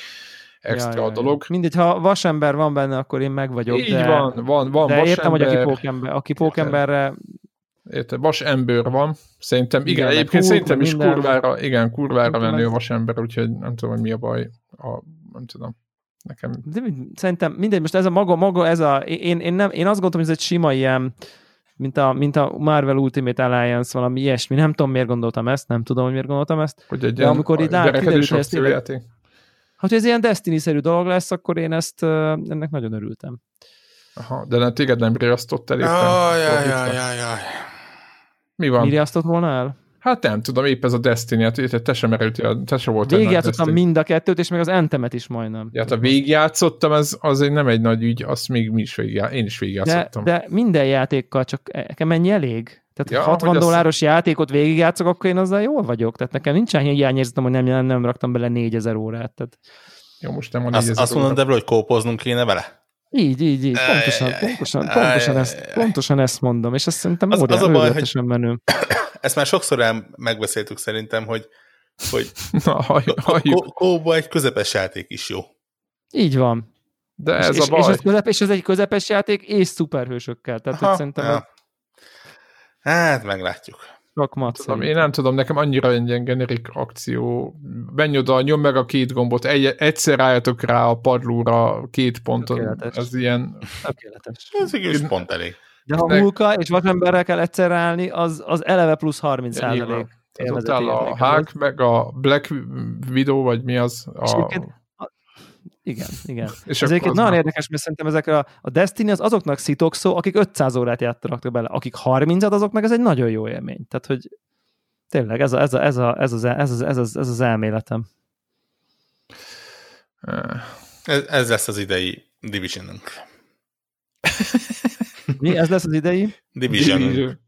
extra Ja, ja, ja. dolog. Mindegy, ha vasember van benne, akkor én meg vagyok. Így de, van, van, van de értem, hogy aki vasember, pókember, aki pókemberre Érted, vas ember van, szerintem, igen, Igen, egyébként húg, szerintem is minden. kurvára, igen, kurvára menő vasember, úgyhogy nem tudom, hogy mi a baj, a, nem tudom, nekem, de szerintem mindegy, most ez a maga, maga ez a, én, én, nem, én azt gondolom, hogy ez egy sima ilyen, mint a, mint a Marvel Ultimate Alliance, valami ilyesmi. Nem tudom, miért gondoltam ezt, nem tudom, hogy miért gondoltam ezt. hogy egy De amikor így lát- kiderült, hogy ez tényleg- akciójáték. Ha ez ilyen Destiny-szerű dolog lesz, akkor én ezt ennek nagyon örültem. Aha, de nem, téged nem riasztott el éppen? Ajajajajajaj. Mi van? Mi riasztott volna el? Hát nem tudom, épp ez a Destiny, hát te sem merültél, te sem voltál nagy Végigjátszottam mind a kettőt, és még az Entemet is majdnem. Ja, hát a végigjátszottam, ez azért nem egy nagy ügy, azt még mi is végigjá... én is de, végigjátszottam. de minden játékkal csak nekem mennyi elég? Tehát Ja, ja, 60 hogy azt- dolláros játékot végigjátszok, akkor én azzal jól vagyok. Tehát nekem nincsen hiányérzetem, hogy nem, nem, nem raktam bele 4000 órát. Tehát Jó, most nem a Azt, 4000 azt mondod, óra. Debra, hogy kópoznunk kéne vele? Így, így, így. Pontosan, pontosan, pontosan, ezt, pontosan ezt mondom, és azt szerintem Az- az, az a baj, óriátosan menő. Ezt már sokszor el megbeszéltük szerintem, hogy, hogy Na, kó- kóba egy közepes játék is jó. Így van. De ez és, a baj. És, ez közepes, és ez egy közepes játék, és szuperhősökkel. Tehát hogy szerintem ja. ez Hát, meglátjuk. Mat. Tudom, én nem tudom, nekem annyira egy ilyen generik akció. Menj oda, nyom meg a két gombot, egy, egyszer álljatok rá a padlóra két ponton. Tökéletes. Ez ilyen, Tökéletes. Ez is pont elég. De ha Hulka és vasemberrel kell egyszerre állni, az, az eleve plusz 30 Ennyi van. százalék. tehát ott áll a Hulk, meg a Black Widow, vagy mi az? És A, egyébként- Igen, igen. és Ez egyébként nagyon érdekes, mert szerintem ezekre a, a Destiny az azoknak szitokszó, akik 500 órát játszanak bele, akik 30-at, azoknak ez egy nagyon jó élmény. Tehát, hogy tényleg ez, a, ez, a, ez, a, ez, az, ez, az, ez, az, ez az elméletem. Eh, Ez, ez lesz az idei divisionünk. Mi? Ez lesz az idei? Division.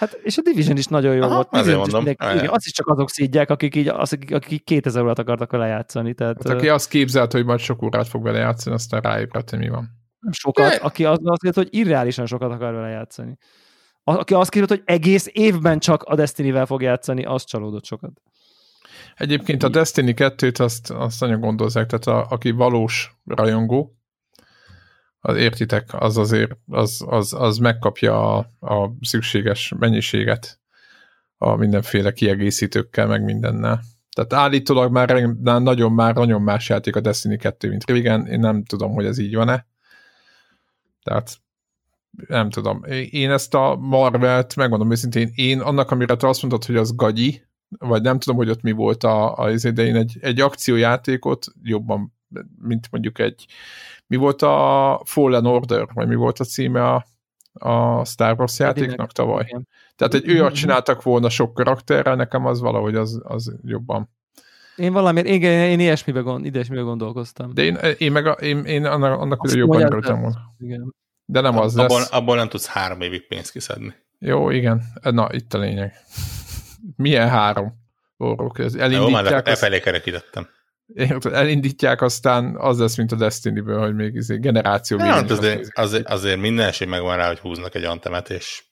Hát, és a Division is nagyon jó Aha, volt. azért is mondom. mindenki- Ajaj. igen, azt is csak azok szídják, akik, így, akik, akik 2000 órát akartak vele játszani. Tehát, Hát, aki azt képzelt, hogy majd sok órát fog vele játszani, aztán ráébredt, hogy mi van. Sokat, De- aki az, azt mondta, hogy irreálisan sokat akar vele játszani. Aki azt képzelt, hogy egész évben csak a Destiny-vel fog játszani, az csalódott sokat. Egyébként a Destiny 2-t azt, azt nagyon gondozzák, tehát a, aki valós rajongó, az értitek, az azért, az, az, az megkapja a, a szükséges mennyiséget a mindenféle kiegészítőkkel, meg mindennel. Tehát állítólag már, nagyon, már nagyon más játék a Destiny 2, mint régen. Én nem tudom, hogy ez így van-e. Tehát nem tudom. Én ezt a Marvelt, megmondom őszintén, én annak, amire te azt mondtad, hogy az gagyi, vagy nem tudom, hogy ott mi volt a, a de én egy, egy akciójátékot jobban, mint mondjuk egy mi volt a Fallen Order, vagy mi volt a címe a, a Star Wars játéknak tavaly? Igen. Tehát egy olyat csináltak volna sok karakterrel, nekem az valahogy az, az jobban. Én valamiért, igen, én ilyesmibe, gond, ilyesmibe gondolkoztam. De én, én meg a, én, én annak, annak Azt hogy jobban örültem de- volna. Igen. De nem az abból, lesz. abból nem tudsz három évig pénzt kiszedni. Jó, igen. Na, itt a lényeg. Milyen három? Orrok, ez Jó, már elindítják, e felé kerekítettem. Érted, elindítják, aztán az lesz, mint a Destiny-ből, hogy még izé generáció Ja, hát azért, azért, azért minden esély megvan rá, hogy húznak egy antemet, és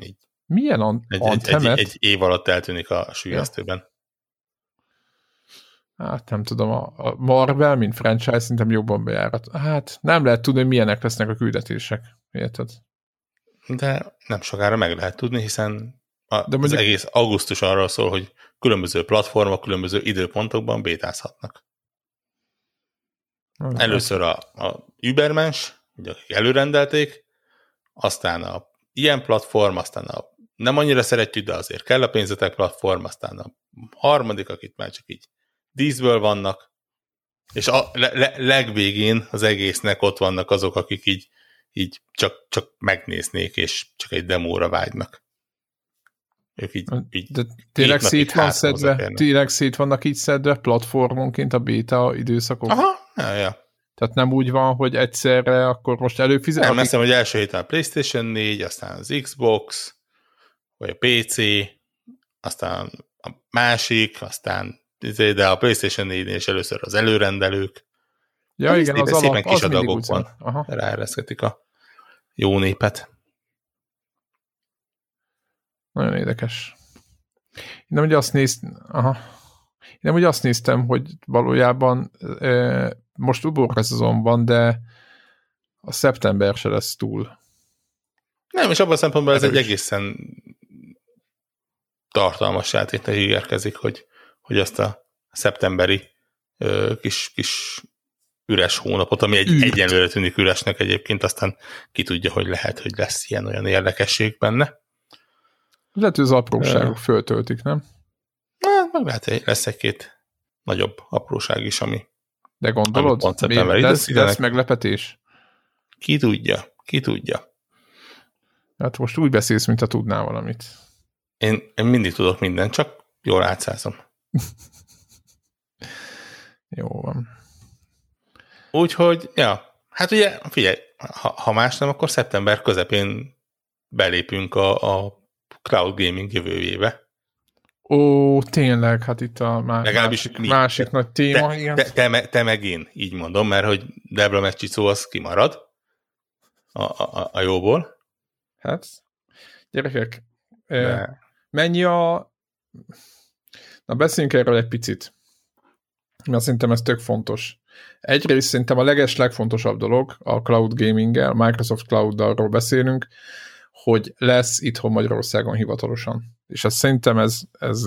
így Milyen an- egy, egy, egy, anthemet? egy év alatt eltűnik a sülyeztőben. Hát nem tudom, a, a Marvel, mint franchise szerintem jobban bejárat. Hát nem lehet tudni, hogy milyenek lesznek a küldetések. Érted? De nem sokára meg lehet tudni, hiszen a, De mondjuk- az egész augusztus arról szól, hogy különböző platformok, különböző időpontokban bétázhatnak. Először a, a Übermens, ugye, előrendelték, aztán a ilyen platform, aztán a nem annyira szeretjük, de azért kell a pénzetek platform, aztán a harmadik, akit már csak így díszből vannak, és a le, le, legvégén az egésznek ott vannak azok, akik így, így csak, csak megnéznék, és csak egy demóra vágynak. Ők így, így De tényleg szét van szedve, tényleg szét vannak így szedve platformonként a beta időszakok. Aha, ja, ja. Tehát nem úgy van, hogy egyszerre akkor most előfizet. Nem, azt hogy első héten a PlayStation 4, aztán az Xbox, vagy a PC, aztán a másik, aztán izé, de a PlayStation 4 és először az előrendelők. Ja, hát igen, az szépen alap, kis az adagokban Aha. ráereszkedik a jó népet. Nagyon érdekes. Én nem ugye azt néztem, aha. Én nem ugye azt néztem, hogy valójában e, most uborka szezonban, de a szeptember se lesz túl. Nem, és abban a szempontból ez egy Erős. egészen tartalmas játéknak ígérkezik, hogy, hogy azt a szeptemberi ö, kis, kis üres hónapot, ami egy Űrt. egyenlőre tűnik üresnek egyébként, aztán ki tudja, hogy lehet, hogy lesz ilyen-olyan érdekesség benne. Lehet, hogy az apróságok föltöltik, nem? Na, meg lehet, hogy lesz egy-két nagyobb apróság is, ami De gondolod? pont szeptember Mi- lesz, lesz meglepetés? ki tudja, ki tudja. Hát most úgy beszélsz, mint ha tudnál valamit. Én, én mindig tudok mindent, csak jól átszázom. Jó van. Úgyhogy, ja, hát ugye, figyelj, ha, ha más nem, akkor szeptember közepén belépünk a, a cloud gaming jövőjébe. Ó, tényleg, hát itt a má- Legalábbis másik, mi. másik nagy téma, Te, igen. te, te, me- te meg én, így mondom, mert hogy Debra Meccsicó az kimarad a, a, a jóból. Hát, gyerekek, de... De, mennyi a... Na, beszéljünk erről egy picit. Mert szerintem ez tök fontos. Egyrészt szerintem a leges legfontosabb dolog a cloud gaming-el, Microsoft Cloud-ról beszélünk, hogy lesz itthon Magyarországon hivatalosan. És azt szerintem ez, ez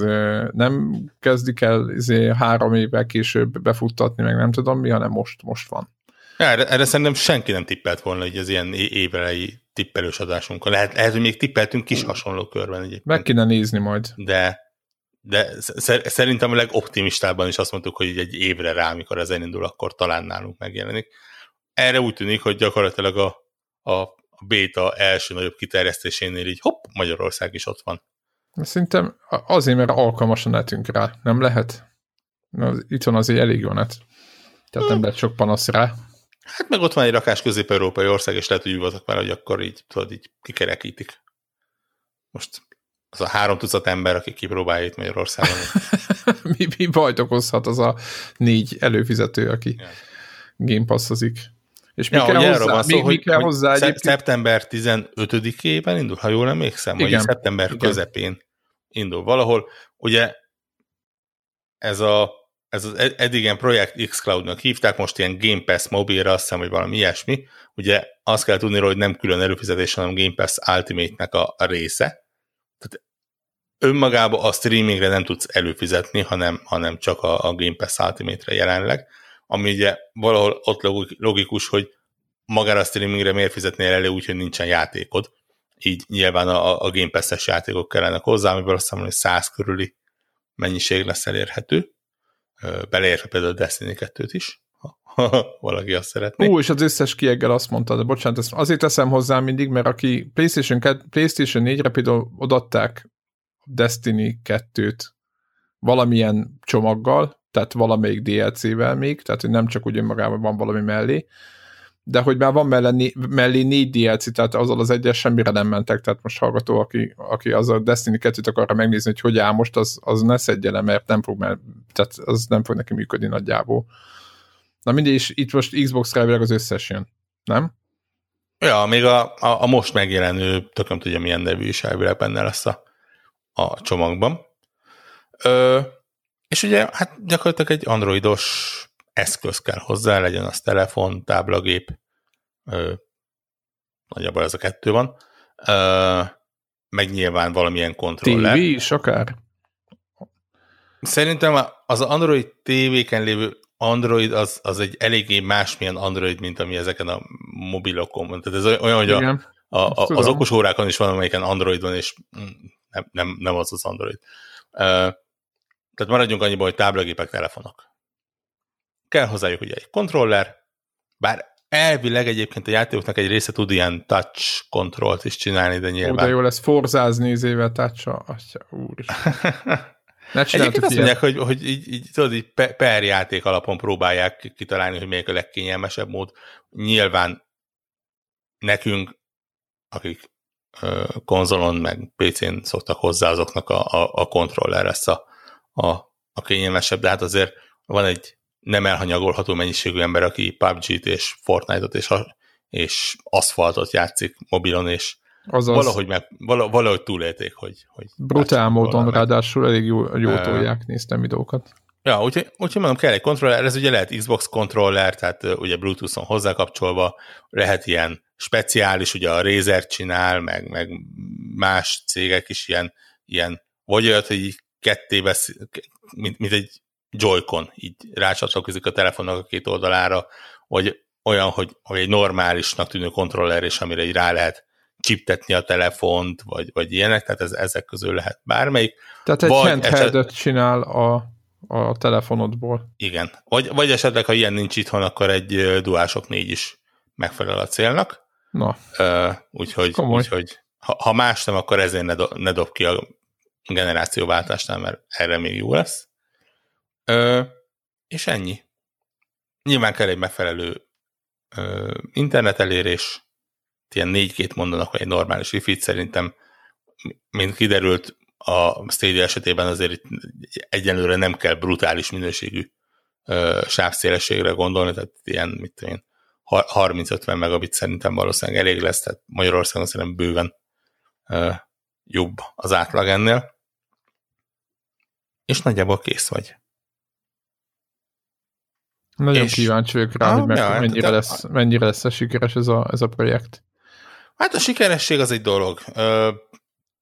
nem kezdik el izé, három évvel később befuttatni, meg nem tudom mi, hanem most, most van. erre, erre szerintem senki nem tippelt volna, hogy az ilyen évelei tippelős adásunkon. Lehet, lehet, hogy még tippeltünk kis hasonló körben egyébként. Meg kéne nézni majd. de, de sz- szerintem a legoptimistában is azt mondtuk, hogy egy évre rá, amikor ez elindul, akkor talán nálunk megjelenik. Erre úgy tűnik, hogy gyakorlatilag a, a a beta első nagyobb kiterjesztésénél így hopp, Magyarország is ott van. Szerintem azért, mert alkalmas a netünk rá. Nem lehet? Itthon azért elég jó net. Tehát nem lehet sok panasz rá. Hát meg ott van egy rakás közép-európai ország, és lehet, hogy voltak vele, hogy akkor így, tudod, így kikerekítik. Most az a három tucat ember, aki kipróbálja itt Magyarországon. mi, mi bajt okozhat az a négy előfizető, aki Ja. Game Passozik. És mi Ja, kell hozzá? van szó, mi, mi hogy, kell hogy hozzá szep- egyébként? szeptember 15-ében indul, ha jól emlékszem, vagy Igen. szeptember Igen. közepén indul valahol. Ugye ez, a, ez az ed- eddig ilyen Projekt X-Cloud-nak hívták, most ilyen Game Pass mobilra, azt hiszem, hogy valami ilyesmi. Ugye azt kell tudni róla, hogy nem külön előfizetés, hanem Game Pass Ultimate-nek a, a része. Tehát önmagában a streamingre nem tudsz előfizetni, hanem, hanem csak a, a Game Pass Ultimate-re jelenleg, ami ugye valahol ott logik- logikus, hogy magára a streamingre miért fizetnél elő, úgyhogy nincsen játékod. Így nyilván a, a Game Pass-es játékok kellenek hozzá, amiből azt hiszem, hogy 100 körüli mennyiség lesz elérhető. Beleértve például a Destiny 2-t is, ha, valaki azt szeretné. Ó, és az összes kieggel azt mondta, de bocsánat, ezt azért teszem hozzá mindig, mert aki PlayStation, 2, PlayStation 4-re például odatták Destiny 2-t valamilyen csomaggal, tehát valamelyik DLC-vel még, tehát hogy nem csak úgy önmagában van valami mellé, de hogy már van mellé, mellé négy DLC, tehát azzal az egyes semmire nem mentek, tehát most hallgató, aki, aki az a Destiny 2-t akarra megnézni, hogy hogy áll most, az, az ne szedje le, mert nem fog, mert, tehát az nem fog neki működni nagyjából. Na mindig is, itt most Xbox-ra az összes jön, nem? Ja, még a, a, a most megjelenő, tököm tudja milyen nevű is elvileg benne lesz a, a csomagban. Ö, és ugye, hát gyakorlatilag egy androidos eszköz kell hozzá, legyen az telefon, táblagép, ö, nagyjából ez a kettő van, ö, meg nyilván valamilyen TV kontroller. is akár? Szerintem az Android TV-ken lévő Android az, az egy eléggé másmilyen Android, mint ami ezeken a mobilokon van. Tehát ez olyan, hogy a, Igen. a, a, az okos órákon is van, amelyiken Android van, és mm, nem, nem, nem az az Android. Uh, tehát maradjunk annyiból, hogy táblagépek, telefonok. Kell hozzájuk ugye egy kontroller, bár elvileg egyébként a játékoknak egy része tud ilyen touch kontrollt is csinálni, de Ó, nyilván. de jó lesz forzázni nézével tácsa. Atya, úr. Ne Egyébként azt mondják, hogy, hogy így, így, tudod, így pe- per játék alapon próbálják kitalálni, hogy melyik a legkényelmesebb mód. Nyilván nekünk, akik konzolon meg PC-n szoktak hozzá, azoknak a, a, a kontroller lesz a, a, a kényelmesebb, de hát azért van egy nem elhanyagolható mennyiségű ember, aki PUBG-t és Fortnite-ot és, és aszfaltot játszik mobilon, és Azaz, valahogy, meg, vala- valahogy túlélték, hogy, hogy brutál módon, meg. ráadásul elég jó, jó tolják, néztem videókat. Ja, úgyhogy, úgyhogy mondom, kell egy kontroller, ez ugye lehet Xbox kontroller, tehát ugye Bluetooth-on hozzákapcsolva, lehet ilyen speciális, ugye a Razer csinál, meg, meg más cégek is ilyen, ilyen vagy olyat, hogy így ketté vesz, mint, mint egy Joy-Con, így rácsatlakozik a telefonnak a két oldalára, vagy olyan, hogy, hogy egy normálisnak tűnő kontroller, és amire így rá lehet csiptetni a telefont, vagy, vagy ilyenek, tehát ez, ezek közül lehet bármelyik. Tehát egy Vagy handheldet csinál a, a telefonodból. Igen. Vagy, vagy esetleg, ha ilyen nincs itthon, akkor egy DualShock 4 is megfelel a célnak. Na, Ö, Úgyhogy, úgyhogy ha, ha más nem, akkor ezért ne, do, ne dob ki a generációváltásnál, mert erre még jó lesz. Ö, És ennyi. Nyilván kell egy megfelelő ö, internet elérés, ilyen 4 mondanak, hogy egy normális wifi szerintem, mint kiderült, a Stadia esetében azért itt egyenlőre nem kell brutális minőségű ö, sávszélességre gondolni, tehát ilyen, mit én, ha- 30-50 megabit szerintem valószínűleg elég lesz, tehát Magyarországon szerintem bőven ö, jobb az átlag ennél. És nagyjából kész vagy. nagyon És- kíváncsi vagyok rá, Ah, hogy meg, ja, mennyire, de- lesz, mennyire lesz sikeres ez a, ez a projekt. Hát a sikeresség az egy dolog. Ö,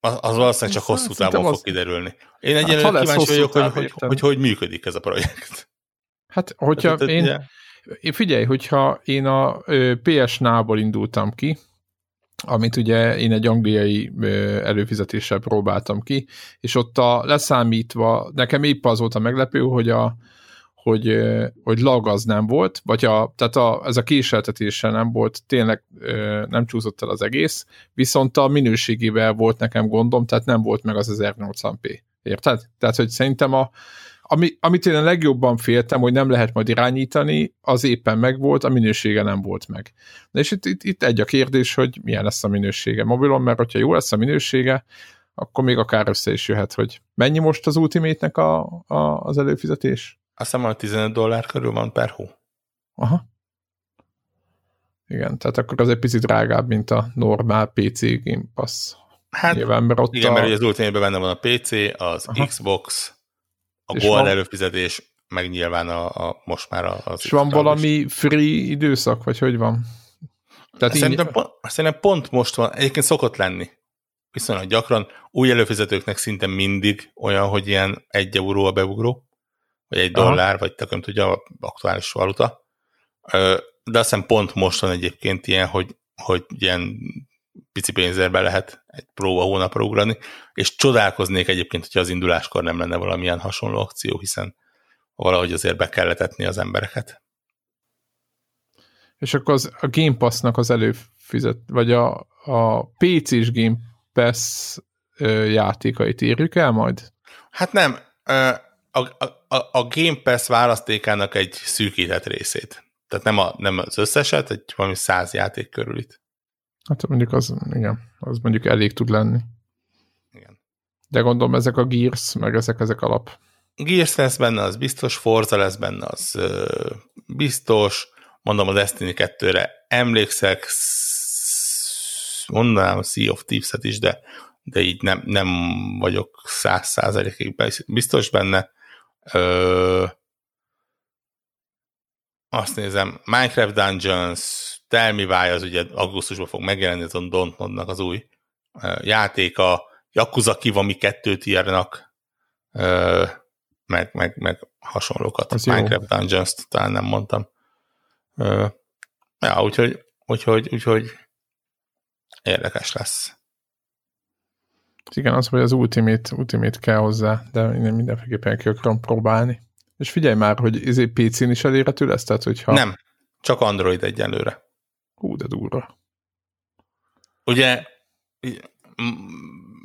az, az valószínűleg csak hosszú távon az- fog kiderülni. Én egyelőre lesz kíváncsi vagyok, hogy hogy, hogy hogy működik ez a projekt. Hát, hogyha Tehát, én, ugye, figyelj, hogyha én a PS Now-ból indultam ki, amit ugye én egy angliai előfizetéssel próbáltam ki, és ott a leszámítva, nekem épp az volt a meglepő, hogy a hogy, hogy lag az nem volt, vagy a, tehát a, ez a késeltetéssel nem volt, tényleg nem csúszott el az egész, viszont a minőségével volt nekem gondom, tehát nem volt meg az 1080p. Érted? Tehát, hogy szerintem a, ami, amit én a legjobban féltem, hogy nem lehet majd irányítani, az éppen megvolt, a minősége nem volt meg. De és itt, itt, itt egy a kérdés, hogy milyen lesz a minősége mobilon, mert hogyha jó lesz a minősége, akkor még akár össze is jöhet, hogy mennyi most az Ultimate-nek a, a, az előfizetés? Azt hiszem, hogy 15 dollár körül van per hó. Aha. Igen, tehát akkor az egy picit drágább, mint a normál PC Game Pass. Hát Nyilván, mert ott igen, a... mert ugye az ultimate benne van a PC, az Aha. Xbox, a Gold van- előfizetés, meg nyilván a, a most már a- az és van valami free időszak, vagy hogy van? Tehát Szerintem, így, pont, szerintem pont most van, egyébként szokott lenni. Viszonylag gyakran. Új előfizetőknek szinte mindig olyan, hogy ilyen egy euró a beugró, vagy egy Aha. dollár, vagy tök nem tudja, a aktuális valuta. De azt hiszem pont most van egyébként ilyen, hogy, hogy ilyen pici pénzért be lehet egy próba hónapra ugrani, és csodálkoznék egyébként, hogyha az induláskor nem lenne valamilyen hasonló akció, hiszen valahogy azért be kell letetni az embereket. És akkor az, a Game Pass-nak az előfizet, vagy a, a PC-s Game Pass ö, játékait írjuk el majd? Hát nem, ö, a, a, a- Game Pass választékának egy szűkített részét. Tehát nem, a, nem az összeset, egy valami száz játék körül itt. Hát mondjuk az, igen, az mondjuk elég tud lenni. Igen. De gondolom ezek a Gears, meg ezek, ezek alap. Gears lesz benne, az biztos, Forza lesz benne, az ö, biztos, mondom a Destiny 2-re emlékszek, sz- mondanám a Sea of Thieves-et is, de, de így nem, nem vagyok száz százalékig biztos benne. Ö, azt nézem, Minecraft Dungeons, Tell Me Why az ugye augusztusban fog megjelenni, az a Dontnodnak az új játéka, Yakuza Kiwami 2-t írnak, ö, meg, meg, meg hasonlókat. Az jó. Minecraft Dungeons-t talán nem mondtam. Ja, úgyhogy, úgyhogy, úgyhogy érdekes lesz. Igen, az, hogy az Ultimate, Ultimate kell hozzá, de én mindenféleképpen ki akarom próbálni. És figyelj már, hogy ez egy PC-n is elérhető lesz, tehát hogyha... Nem, csak Android egyenlőre. Hú, de durva. Ugye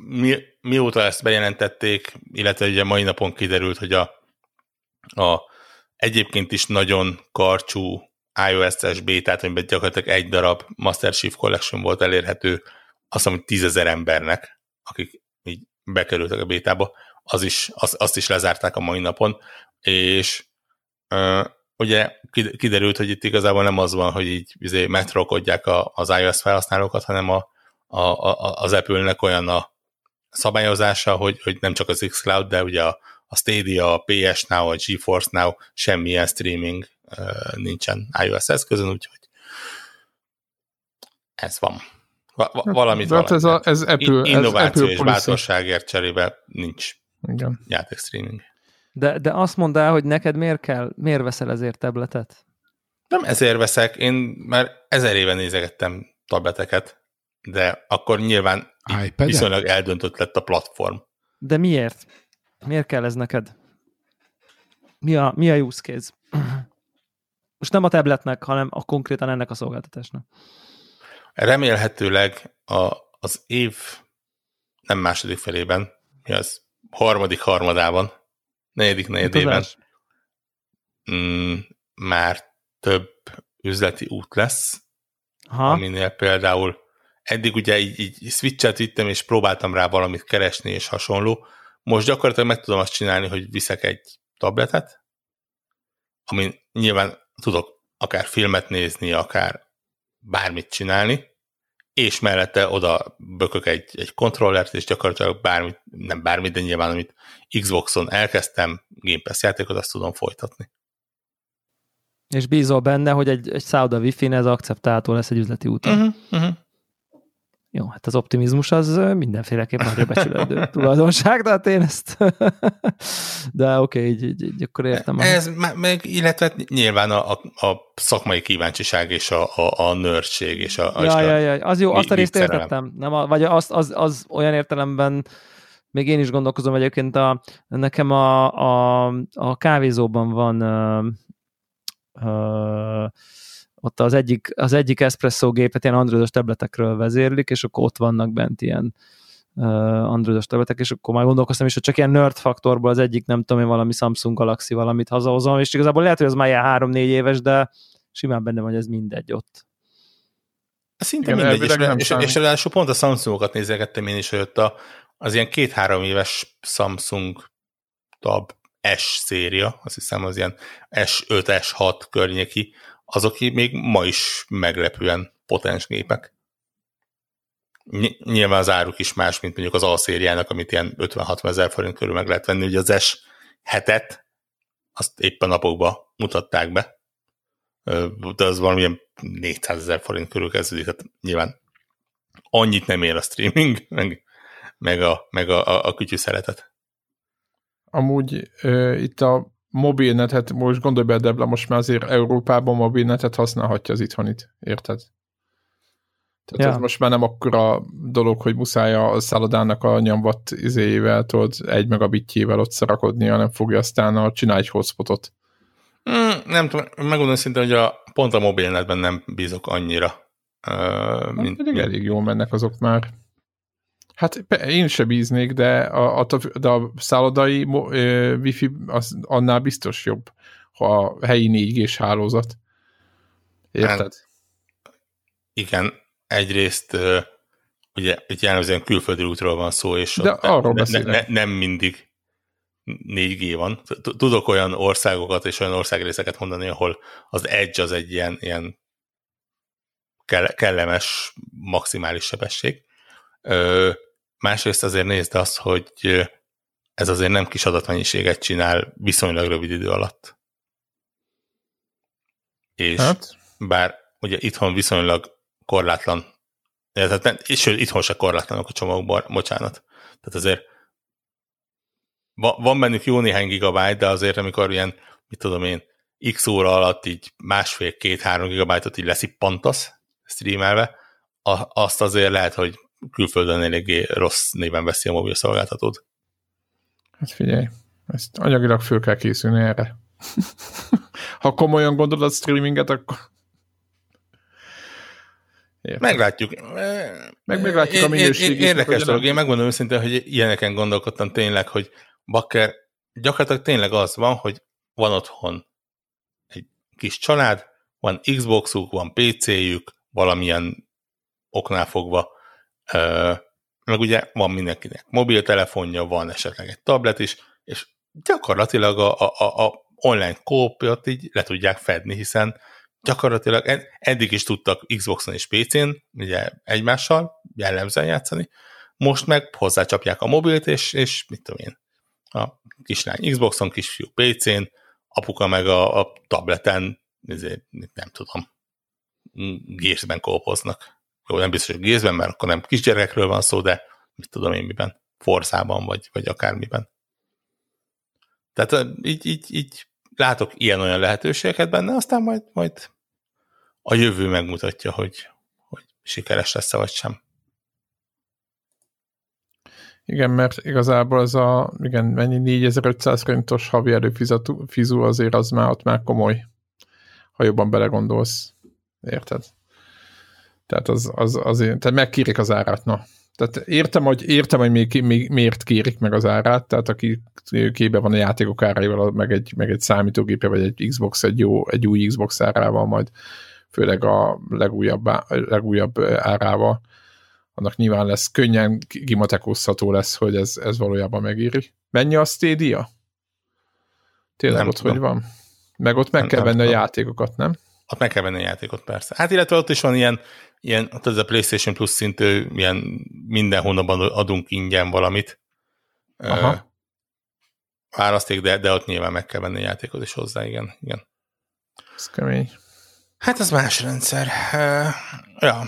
mi, mióta ezt bejelentették, illetve ugye mai napon kiderült, hogy a, a egyébként is nagyon karcsú iOS-es bétát, amiben gyakorlatilag egy darab Master Chief Collection volt elérhető, azt mondom, hogy tízezer embernek, akik így bekerültek a bétába, az is, az, azt is lezárták a mai napon, és ugye kiderült, hogy itt igazából nem az van, hogy így izé metrokodják a, az iOS felhasználókat, hanem a, a, a, az Apple-nek olyan a szabályozása, hogy, hogy nem csak az xCloud, de ugye a, a Stadia, a PS Now, a GeForce Now, semmilyen streaming uh, nincsen iOS eszközön, úgyhogy ez van. Va- va- valamit hát ez, a, ez Apple, Innováció ez és Apple bátorságért cserébe nincs Igen. játékstreaming. De, de azt mondd el, hogy neked miért kell, miért veszel ezért tabletet? Nem ezért veszek, én már ezer éve nézegettem tableteket, de akkor nyilván iPad-et? viszonylag eldöntött lett a platform. De miért? Miért kell ez neked? Mi a, mi a use case? Most nem a tabletnek, hanem a konkrétan ennek a szolgáltatásnak. Remélhetőleg a, az év nem második felében, mi az harmadik harmadában, negyedik negyedében. mm, már több üzleti út lesz, Ha, aminél például eddig ugye így, így switchet vittem, és próbáltam rá valamit keresni, és hasonló. Most gyakorlatilag meg tudom azt csinálni, hogy viszek egy tabletet, amin nyilván tudok akár filmet nézni, akár bármit csinálni, és mellette oda bökök egy, egy kontrollert, és gyakorlatilag bármit, nem bármit, de nyilván amit Xboxon elkezdtem, Game Pass játékot, azt tudom folytatni. és bízol benne, hogy egy, egy szállda wifi-n ez akceptálható lesz egy üzleti úton. Uh-huh, uh-huh. Jó, hát az optimizmus az mindenféleképpen nagyra becsülendő tulajdonság, de hát én ezt... de oké, okay, így, így, így, akkor értem. a- Ez me- meg, illetve nyilván a, a, a szakmai kíváncsiság és a, a, a nördség és a, és Ja, a ja, ja, az jó, azt a részt értettem. Nem, a, vagy az, az, az olyan értelemben még én is gondolkozom egyébként, a, nekem a, a, a kávézóban van ö, ö, ott az egyik, az egyik espresso gépet ilyen androidos tabletekről vezérlik, és akkor ott vannak bent ilyen uh, androidos tabletek, és akkor már gondolkoztam is, hogy csak ilyen nerd faktorból az egyik, nem tudom én, valami Samsung Galaxy valamit hazahozom, és igazából lehet, hogy az már ilyen három-négy éves, de simán benne van, hogy ez mindegy ott. Szinte Igen, mindegy, és, és, és ráadásul pont a Samsungokat nézegettem én is, hogy ott a, az ilyen két-három éves Samsung Tab S széria, azt hiszem az ilyen S5, S6 környéki, azok még ma is meglepően potens gépek. Ny- Nyilván az áruk is más, mint mondjuk az A szériának, amit ilyen 50-60 ezer forint körül meg lehet venni. Ugye az S7-et, azt éppen napokban mutatták be, de az valamilyen 400 ezer forint körül kezdődik, tehát nyilván annyit nem ér a streaming, meg, meg a, meg a, a, a kütyű szeretet. Amúgy ö, itt a mobilnetet, most gondolj be, Debla, most már azért Európában mobilnetet használhatja az itthonit, érted? Tehát Ja. ez most már nem akkora dolog, hogy muszáj a szállodának a nyomvat izéjével, tudod, egy megabitjével ott szarakodni, hanem fogja aztán a csinálj egy hotspotot. Mm, nem tudom, megmondom szintén, hogy a, pont a mobilnetben nem bízok annyira. Uh, Mint, mint, pedig mint, elég jól mennek azok már. Hát én se bíznék, de a, a, de a szállodai ö, wifi az annál biztos jobb, ha a helyi 4G-s hálózat. Érted? Hát, igen, egyrészt uh, ugye itt jellemzően külföldi útról van szó, és De arról ne, ne, nem mindig 4G van. Tudok olyan országokat és olyan országrészeket mondani, ahol az edge az egy ilyen, ilyen kell- kellemes maximális sebesség. Ö, másrészt azért nézd azt, hogy ez azért nem kis adatmennyiséget csinál viszonylag rövid idő alatt. És Hát, bár ugye itthon viszonylag korlátlan, tehát nem, és sőt, itthon se korlátlanok a csomagokban, bocsánat. Tehát azért va, van bennük jó néhány gigabyte, de azért amikor ilyen, mit tudom én, x óra alatt így másfél, két, három gigabájtot így leszippantasz streamelve, azt azért lehet, hogy külföldön eléggé rossz néven veszi a mobil szolgáltatót. hát figyelj, ezt anyagilag föl kell készülni erre. ha komolyan gondolod a streaminget, akkor Érted? Meglátjuk. Meg meglátjuk a minőségi Érdekes dolog. Én megmondom őszintén, hogy ilyeneken gondolkodtam tényleg, hogy Bakker gyakorlatilag tényleg az van, hogy van otthon egy kis család, van Xboxuk, van PC-jük, valamilyen oknál fogva, meg ugye van mindenkinek mobiltelefonja, van esetleg egy tablet is, és gyakorlatilag a, a, a, online kópiat így le tudják fedni, hiszen gyakorlatilag ed- eddig is tudtak Xboxon és PC-n, ugye egymással jellemzően játszani, most meg hozzácsapják a mobilt, és, és mit tudom én, a kislány Xboxon, kisfiú PC-n, apuka meg a, a tableten, ezért nem tudom, gészben kópoznak. Jó, nem biztos, hogy gészben, mert akkor nem kisgyerekről van szó, de mit tudom én miben, Forzában, vagy, vagy akármiben. Tehát így, így, így látok ilyen-olyan lehetőségeket benne, aztán majd, majd a jövő megmutatja, hogy, hogy sikeres lesz-e vagy sem. Igen, mert igazából ez a, igen, mennyi 4500 forintos havi előfizu azért az már ott már komoly, ha jobban belegondolsz. Érted? Tehát az, az azért, tehát megkérik az árát, na. Tehát értem, hogy, értem, hogy még, még, miért kérik meg az árát, tehát aki képbe van a játékok áraival, meg egy, meg egy számítógépe, vagy egy Xbox, egy, jó, egy új Xbox árával majd, főleg a legújabb, legújabb árával, annak nyilván lesz, könnyen gimatekozható lesz, hogy ez, ez valójában megéri. Mennyi a Stadia? Tényleg Nem ott tudom. hogy van? Meg ott meg Nem- kell nem venni a tudom. játékokat, nem? Ott meg kell venni a játékot, persze. Hát illetve ott is van ilyen, ilyen ott ez a PlayStation Plus szintű, ilyen minden hónapban adunk ingyen valamit. Aha. Választék, de, de ott nyilván meg kell venni a játékot is hozzá, igen. igen. Ez kemény. Hát az más rendszer. Ja.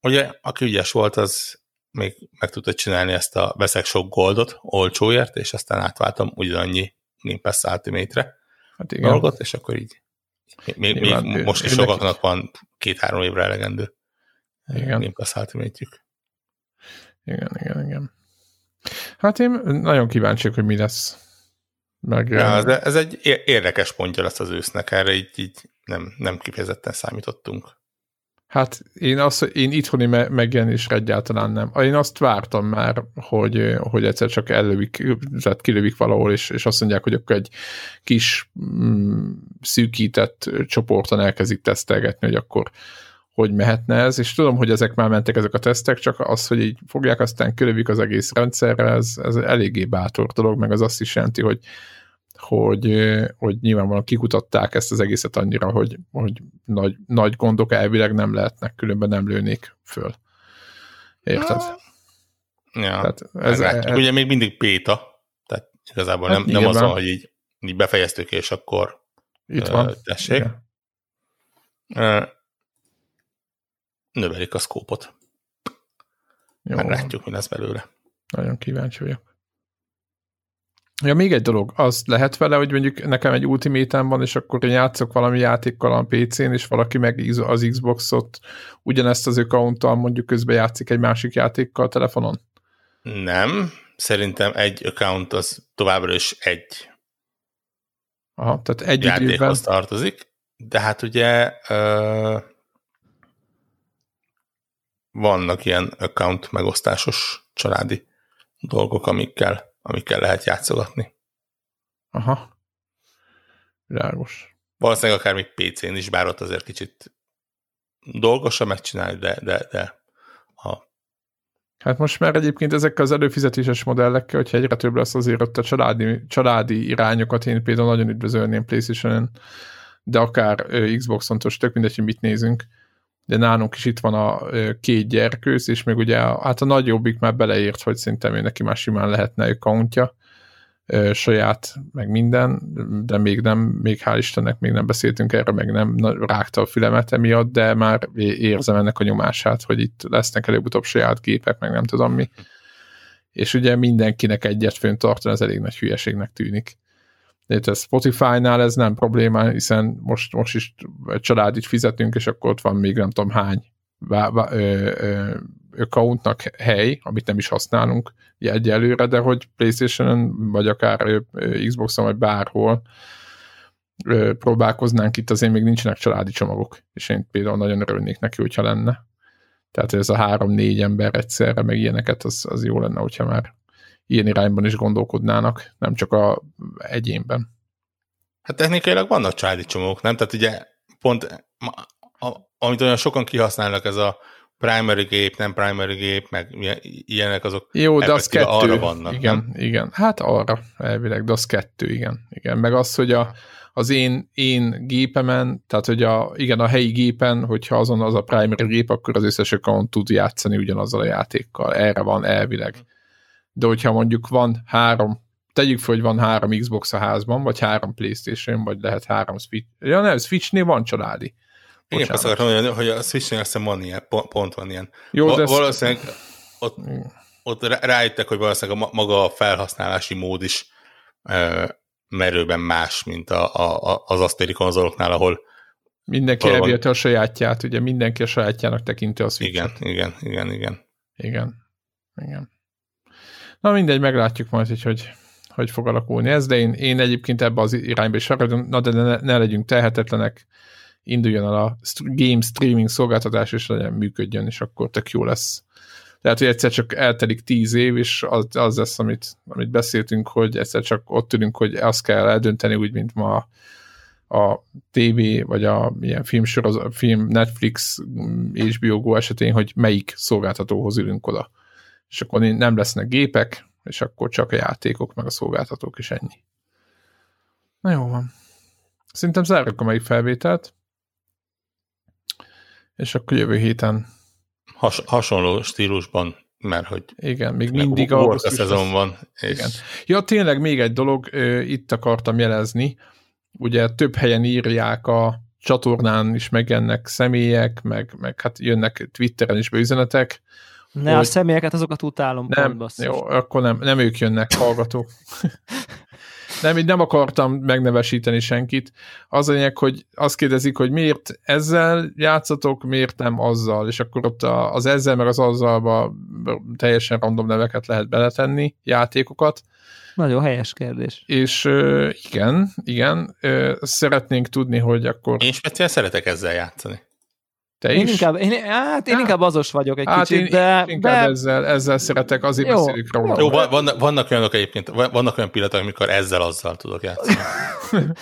Ugye, aki ügyes volt, az még meg tudta csinálni ezt a veszek sok goldot olcsóért, és aztán átváltam ugyanannyi Game Pass Ultimate-re Hát igen. dolgot, és akkor így még, még Nyilván, most is ő- sokaknak van két-három évre elegendő Igen. Game Pass ultimate Igen, igen, igen. Hát én nagyon kíváncsi, hogy mi lesz. Meg, Ja, de ez egy érdekes pontja lesz az ősznek, erre így, így nem, nem kifejezetten számítottunk. Hát én, azt, én itthoni me- megjelenésre egyáltalán nem. Én azt vártam már, hogy, hogy egyszer csak ellövik, tehát kilövik valahol, és, és azt mondják, hogy akkor egy kis mm, szűkített csoporton elkezdik tesztelgetni, hogy akkor hogy mehetne ez, és tudom, hogy ezek már mentek ezek a tesztek, csak az, hogy így fogják, aztán kilövik az egész rendszerre, ez, ez eléggé bátor dolog, meg az azt is jelenti, hogy hogy, hogy nyilvánvalóan kikutatták ezt az egészet annyira, hogy, hogy nagy, nagy gondok elvileg nem lehetnek, különben nem lőnék föl. Érted? Ja, Tehát ez, ez, ez, ugye még mindig béta, tehát igazából Hát nem, nem az van, hogy így, így befejeztük, és akkor itt van. tessék. Igen. Növelik a szkópot. Jó, Meglátjuk, mi lesz belőle. nagyon kíváncsi vagyok. Ja, még egy dolog, az lehet vele, hogy mondjuk nekem egy ultimate van, és akkor én játszok valami játékkal a PC-n, és valaki meg az Xboxot ugyanezt az accounttal mondjuk közben játszik egy másik játékkal a telefonon? Nem, szerintem egy account az továbbra is egy Aha, tehát egy játékhoz tartozik, de hát ugye ö, vannak ilyen account megosztásos családi dolgok, amikkel, amikkel lehet játszogatni. Aha. Világos. Valószínűleg akár még PC-n is, bár ott azért kicsit dolgosabb megcsinálni, de, de, de a, Hát most már egyébként ezekkel az előfizetéses modellekkel, hogyha egyre több lesz azért ott a családi, családi irányokat, én például nagyon üdvözölném playstation de akár Xboxon, tök mindegy, hogy mit nézünk, de nálunk is itt van a két gyerkőz, és még ugye hát a nagyobbik már beleért, hogy szerintem ő neki már simán lehetne accountja, saját, meg minden, de még nem, még hál' Istennek még nem beszéltünk erről, meg nem rágta a fülemet emiatt, de már érzem ennek a nyomását, hogy itt lesznek előbb-utóbb saját gépek, meg nem tudom mi. És ugye mindenkinek egyet fönn tartani, ez elég nagy hülyeségnek tűnik. Itt a Spotify-nál ez nem probléma, hiszen most, most is egy családit fizetünk, és akkor ott van még nem tudom hány vá- vá- ö, ö, accountnak hely, amit nem is használunk egyelőre, de hogy Playstation-on, vagy akár Xboxon, vagy bárhol ö, próbálkoznánk itt, azért még nincsenek családi csomagok, és én például nagyon örülnék neki, hogyha lenne. Tehát ez a három-négy ember egyszerre, meg ilyeneket, az, az jó lenne, hogyha már ilyen irányban is gondolkodnának, nem csak a egyénben. Hát technikailag vannak családi csomók, nem? Tehát ugye pont, amit olyan sokan kihasználnak, ez a primary gép, nem primary gép, meg ilyenek azok Jó, de az kettő. arra vannak. Igen, nem? igen. Hát arra elvileg, de az kettő, igen. igen. Meg az, hogy a, az én, én gépemen, tehát hogy a, igen, a helyi gépen, hogyha azon az a primary gép, akkor az összes account tud játszani ugyanazzal a játékkal. Erre van elvileg. De hogyha mondjuk van három, tegyük fel, hogy van három Xbox a házban, vagy három Playstation, vagy lehet három Switch. Ja nem, Switchnél van családi. Igen, azt akartam mondani, hogy a Switchnél azt hiszem van ilyen, pont van ilyen. Jó, de valószínűleg ott, ott rájöttek, hogy valószínűleg a maga a felhasználási mód is ö, merőben más, mint a, a, az asztéri konzoloknál, ahol mindenki valóban- elvilte a sajátját, ugye mindenki a sajátjának tekinti a switch igen, igen, igen, igen. Igen. Igen. Na mindegy, meglátjuk majd, hogy hogy, hogy fog alakulni ez, de én, én egyébként ebbe az irányba is akarom, na de ne, ne legyünk tehetetlenek, induljon el a game streaming szolgáltatás, és legyen működjön, és akkor tök jó lesz. Tehát, hogy egyszer csak eltelik tíz év, és az, az lesz, amit, amit beszéltünk, hogy egyszer csak ott ülünk, hogy azt kell eldönteni, úgy, mint ma a TV, vagy a ilyen filmsorozat, film Netflix, mm, HBO Go esetén, hogy melyik szolgáltatóhoz ülünk oda. És akkor nem lesznek gépek, és akkor csak a játékok, meg a szolgáltatók, és ennyi. Na jó van. Szerintem zárjuk a mai felvételt. És akkor jövő héten, Has, hasonló stílusban, mert hogy igen, még mindig a szezon van. És Igen. Ja, tényleg még egy dolog, itt akartam jelezni, ugye több helyen írják a csatornán is megjelennek személyek, meg, meg hát jönnek Twitteren is be üzenetek. Ne, a Hogy- személyeket azokat utálom. pont, Nem, basszus. jó, akkor nem, nem ők jönnek, hallgatók. nem, így nem akartam megnevesíteni senkit. Az a lényeg, hogy azt kérdezik, hogy miért ezzel játszatok, miért nem azzal, és akkor ott a, az ezzel meg az azzalba teljesen random neveket lehet beletenni, játékokat, Nagyon helyes kérdés. és ö, igen, igen, ö, szeretnénk tudni, hogy akkor Én speciál szeretek ezzel játszani. Te Én is. inkább, én, hát én inkább azos vagyok egy hát kicsit, én, de, inkább de ezzel, ezzel szeretek, azért Jó, beszélünk róla. Jó, van- vannak, vannak olyanok egyébként, vannak olyan pillanatok, amikor ezzel-azzal tudok játszani.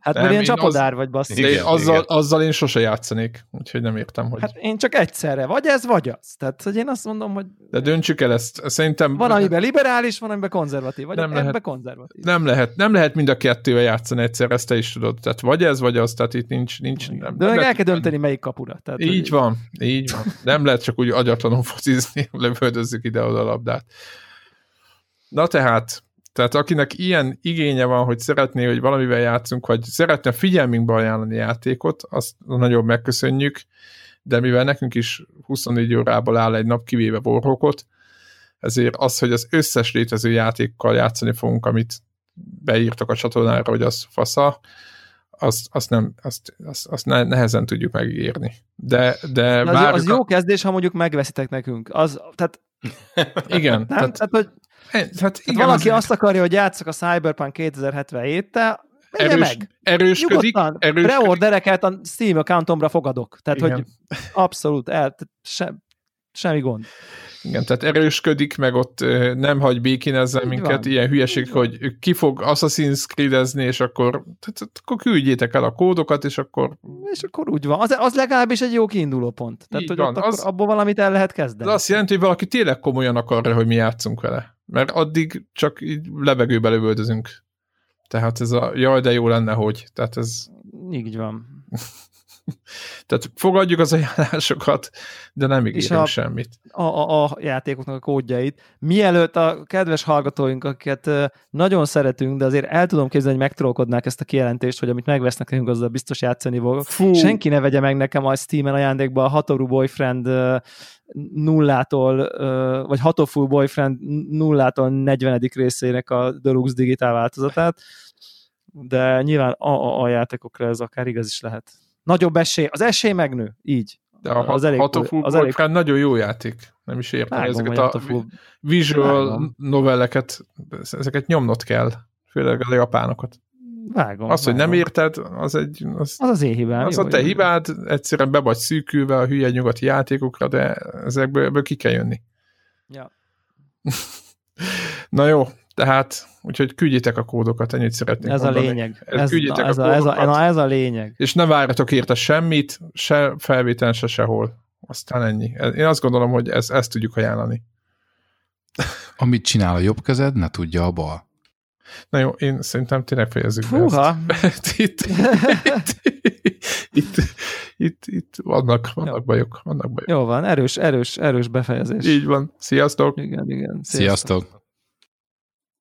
hát Nem, mert ilyen csapodár vagy basszus. Igen, azzal, igen. azzal én sose játszanék, úgyhogy nem értem, hogy... Hát én csak egyszerre, vagy ez, vagy az. Tehát, hogy én azt mondom, hogy De döntsük el ezt. Szerintem van, amiben liberális, van, amiben konzervatív, vagy Nem lehet. konzervatív. nem lehet, nem lehet mind a kettővel játszani egyszer, ezt te is tudod. Tehát vagy ez, vagy az, tehát itt nincs... nincs nem, De nem meg el kell dönteni, melyik kapura. Tehát, Így van, így van. Nem lehet csak úgy agyatlanul focizni, lövöldözzük ide-oda a labdát. Na tehát, tehát akinek ilyen igénye van, hogy szeretné, hogy valamivel játszunk, vagy szeretne figyelmünkbe ajánlani játékot, azt nagyon megköszönjük, de mivel nekünk is 24 órából áll egy nap, kivéve Warhawkot, ezért az, hogy az összes létező játékkal játszani fogunk, amit beírtak a csatornára, hogy az fasza, azt, azt, nem, azt, azt, azt ne- nehezen tudjuk megírni. De, de De az, az a- jó kezdés, ha mondjuk megveszitek nekünk. Az, tehát, Igen, nem? tehát, tehát, hogy hát tehát igen, valaki az azt akarja, hogy játszak a Cyberpunk 2077-tel, megye erős, meg. erősködik, Nyugodtan, erősködik, preordereket a Steam accountomra fogadok. Tehát, Igen. hogy abszolút, el, se, semmi gond. Igen, tehát erősködik, meg ott nem hagy békínezzen Így minket, van. ilyen hülyeség, hogy ki fog Assassin's Creed-ezni, és akkor, tehát, akkor küldjétek el a kódokat, és akkor És akkor úgy van. Az, az legalábbis egy jó kiinduló pont. Tehát, Így hogy van, ott akkor az- abból valamit el lehet kezdeni. ez azt jelenti, hogy valaki tényleg komolyan akarja, hogy mi játszunk vele. Mert addig csak így levegőbe lövöldözünk. Tehát ez a, jaj, de jó lenne, hogy. Tehát ez, Így van. tehát fogadjuk az ajánlásokat, de nem ígérünk a- semmit. a, a, a játékoknak a kódjait. Mielőtt a kedves hallgatóink, akiket nagyon szeretünk, de azért el tudom képzelni, hogy megtrollkodnák ezt a kijelentést, hogy amit megvesznek nekünk, azzal biztos játszani. Fú, Senki ne vegye meg nekem a Steam-en ajándékba a Hatoru Boyfriend nullától, vagy Hatoful Boyfriend nullától 40. részének a Deluxe digitál változatát, de nyilván a, a, a játékokra ez akár igaz is lehet. Nagyobb esély, az esély megnő, így. de a az elég- Hatoful az elég- nagyon jó játék. Nem is értem Vágom, ezeket a Hatoful visual Vágom. novelleket, ezeket nyomnod kell. Főleg a japánokat. vágom. Az, hogy nem vágom. érted, az egy... Az, Az az én hibám. az jó, a te jó. hibád, egyszerűen be vagy szűkülve a hülye nyugati játékokra, de ezekből ebből ki kell jönni. Ja. Na jó, tehát, úgyhogy küldjétek a kódokat, ennyit szeretnék Ez a mondani. lényeg. Ez, küldjétek na, ez, a a, ez, a, kódokat, na, ez a lényeg. és ne várjatok érte semmit, se felvételen, se sehol. Aztán ennyi. Én azt gondolom, hogy ez, ezt tudjuk ajánlani. Amit csinál a jobb kezed, ne tudja a bal. Na jó, én szerintem tényleg fejezzük be Fúha! ezt. itt, itt, itt, itt, itt vannak, vannak bajok, vannak bajok. Jó van, erős, erős, erős befejezés. Így van. Sziasztok! Igen, igen. Sziasztok!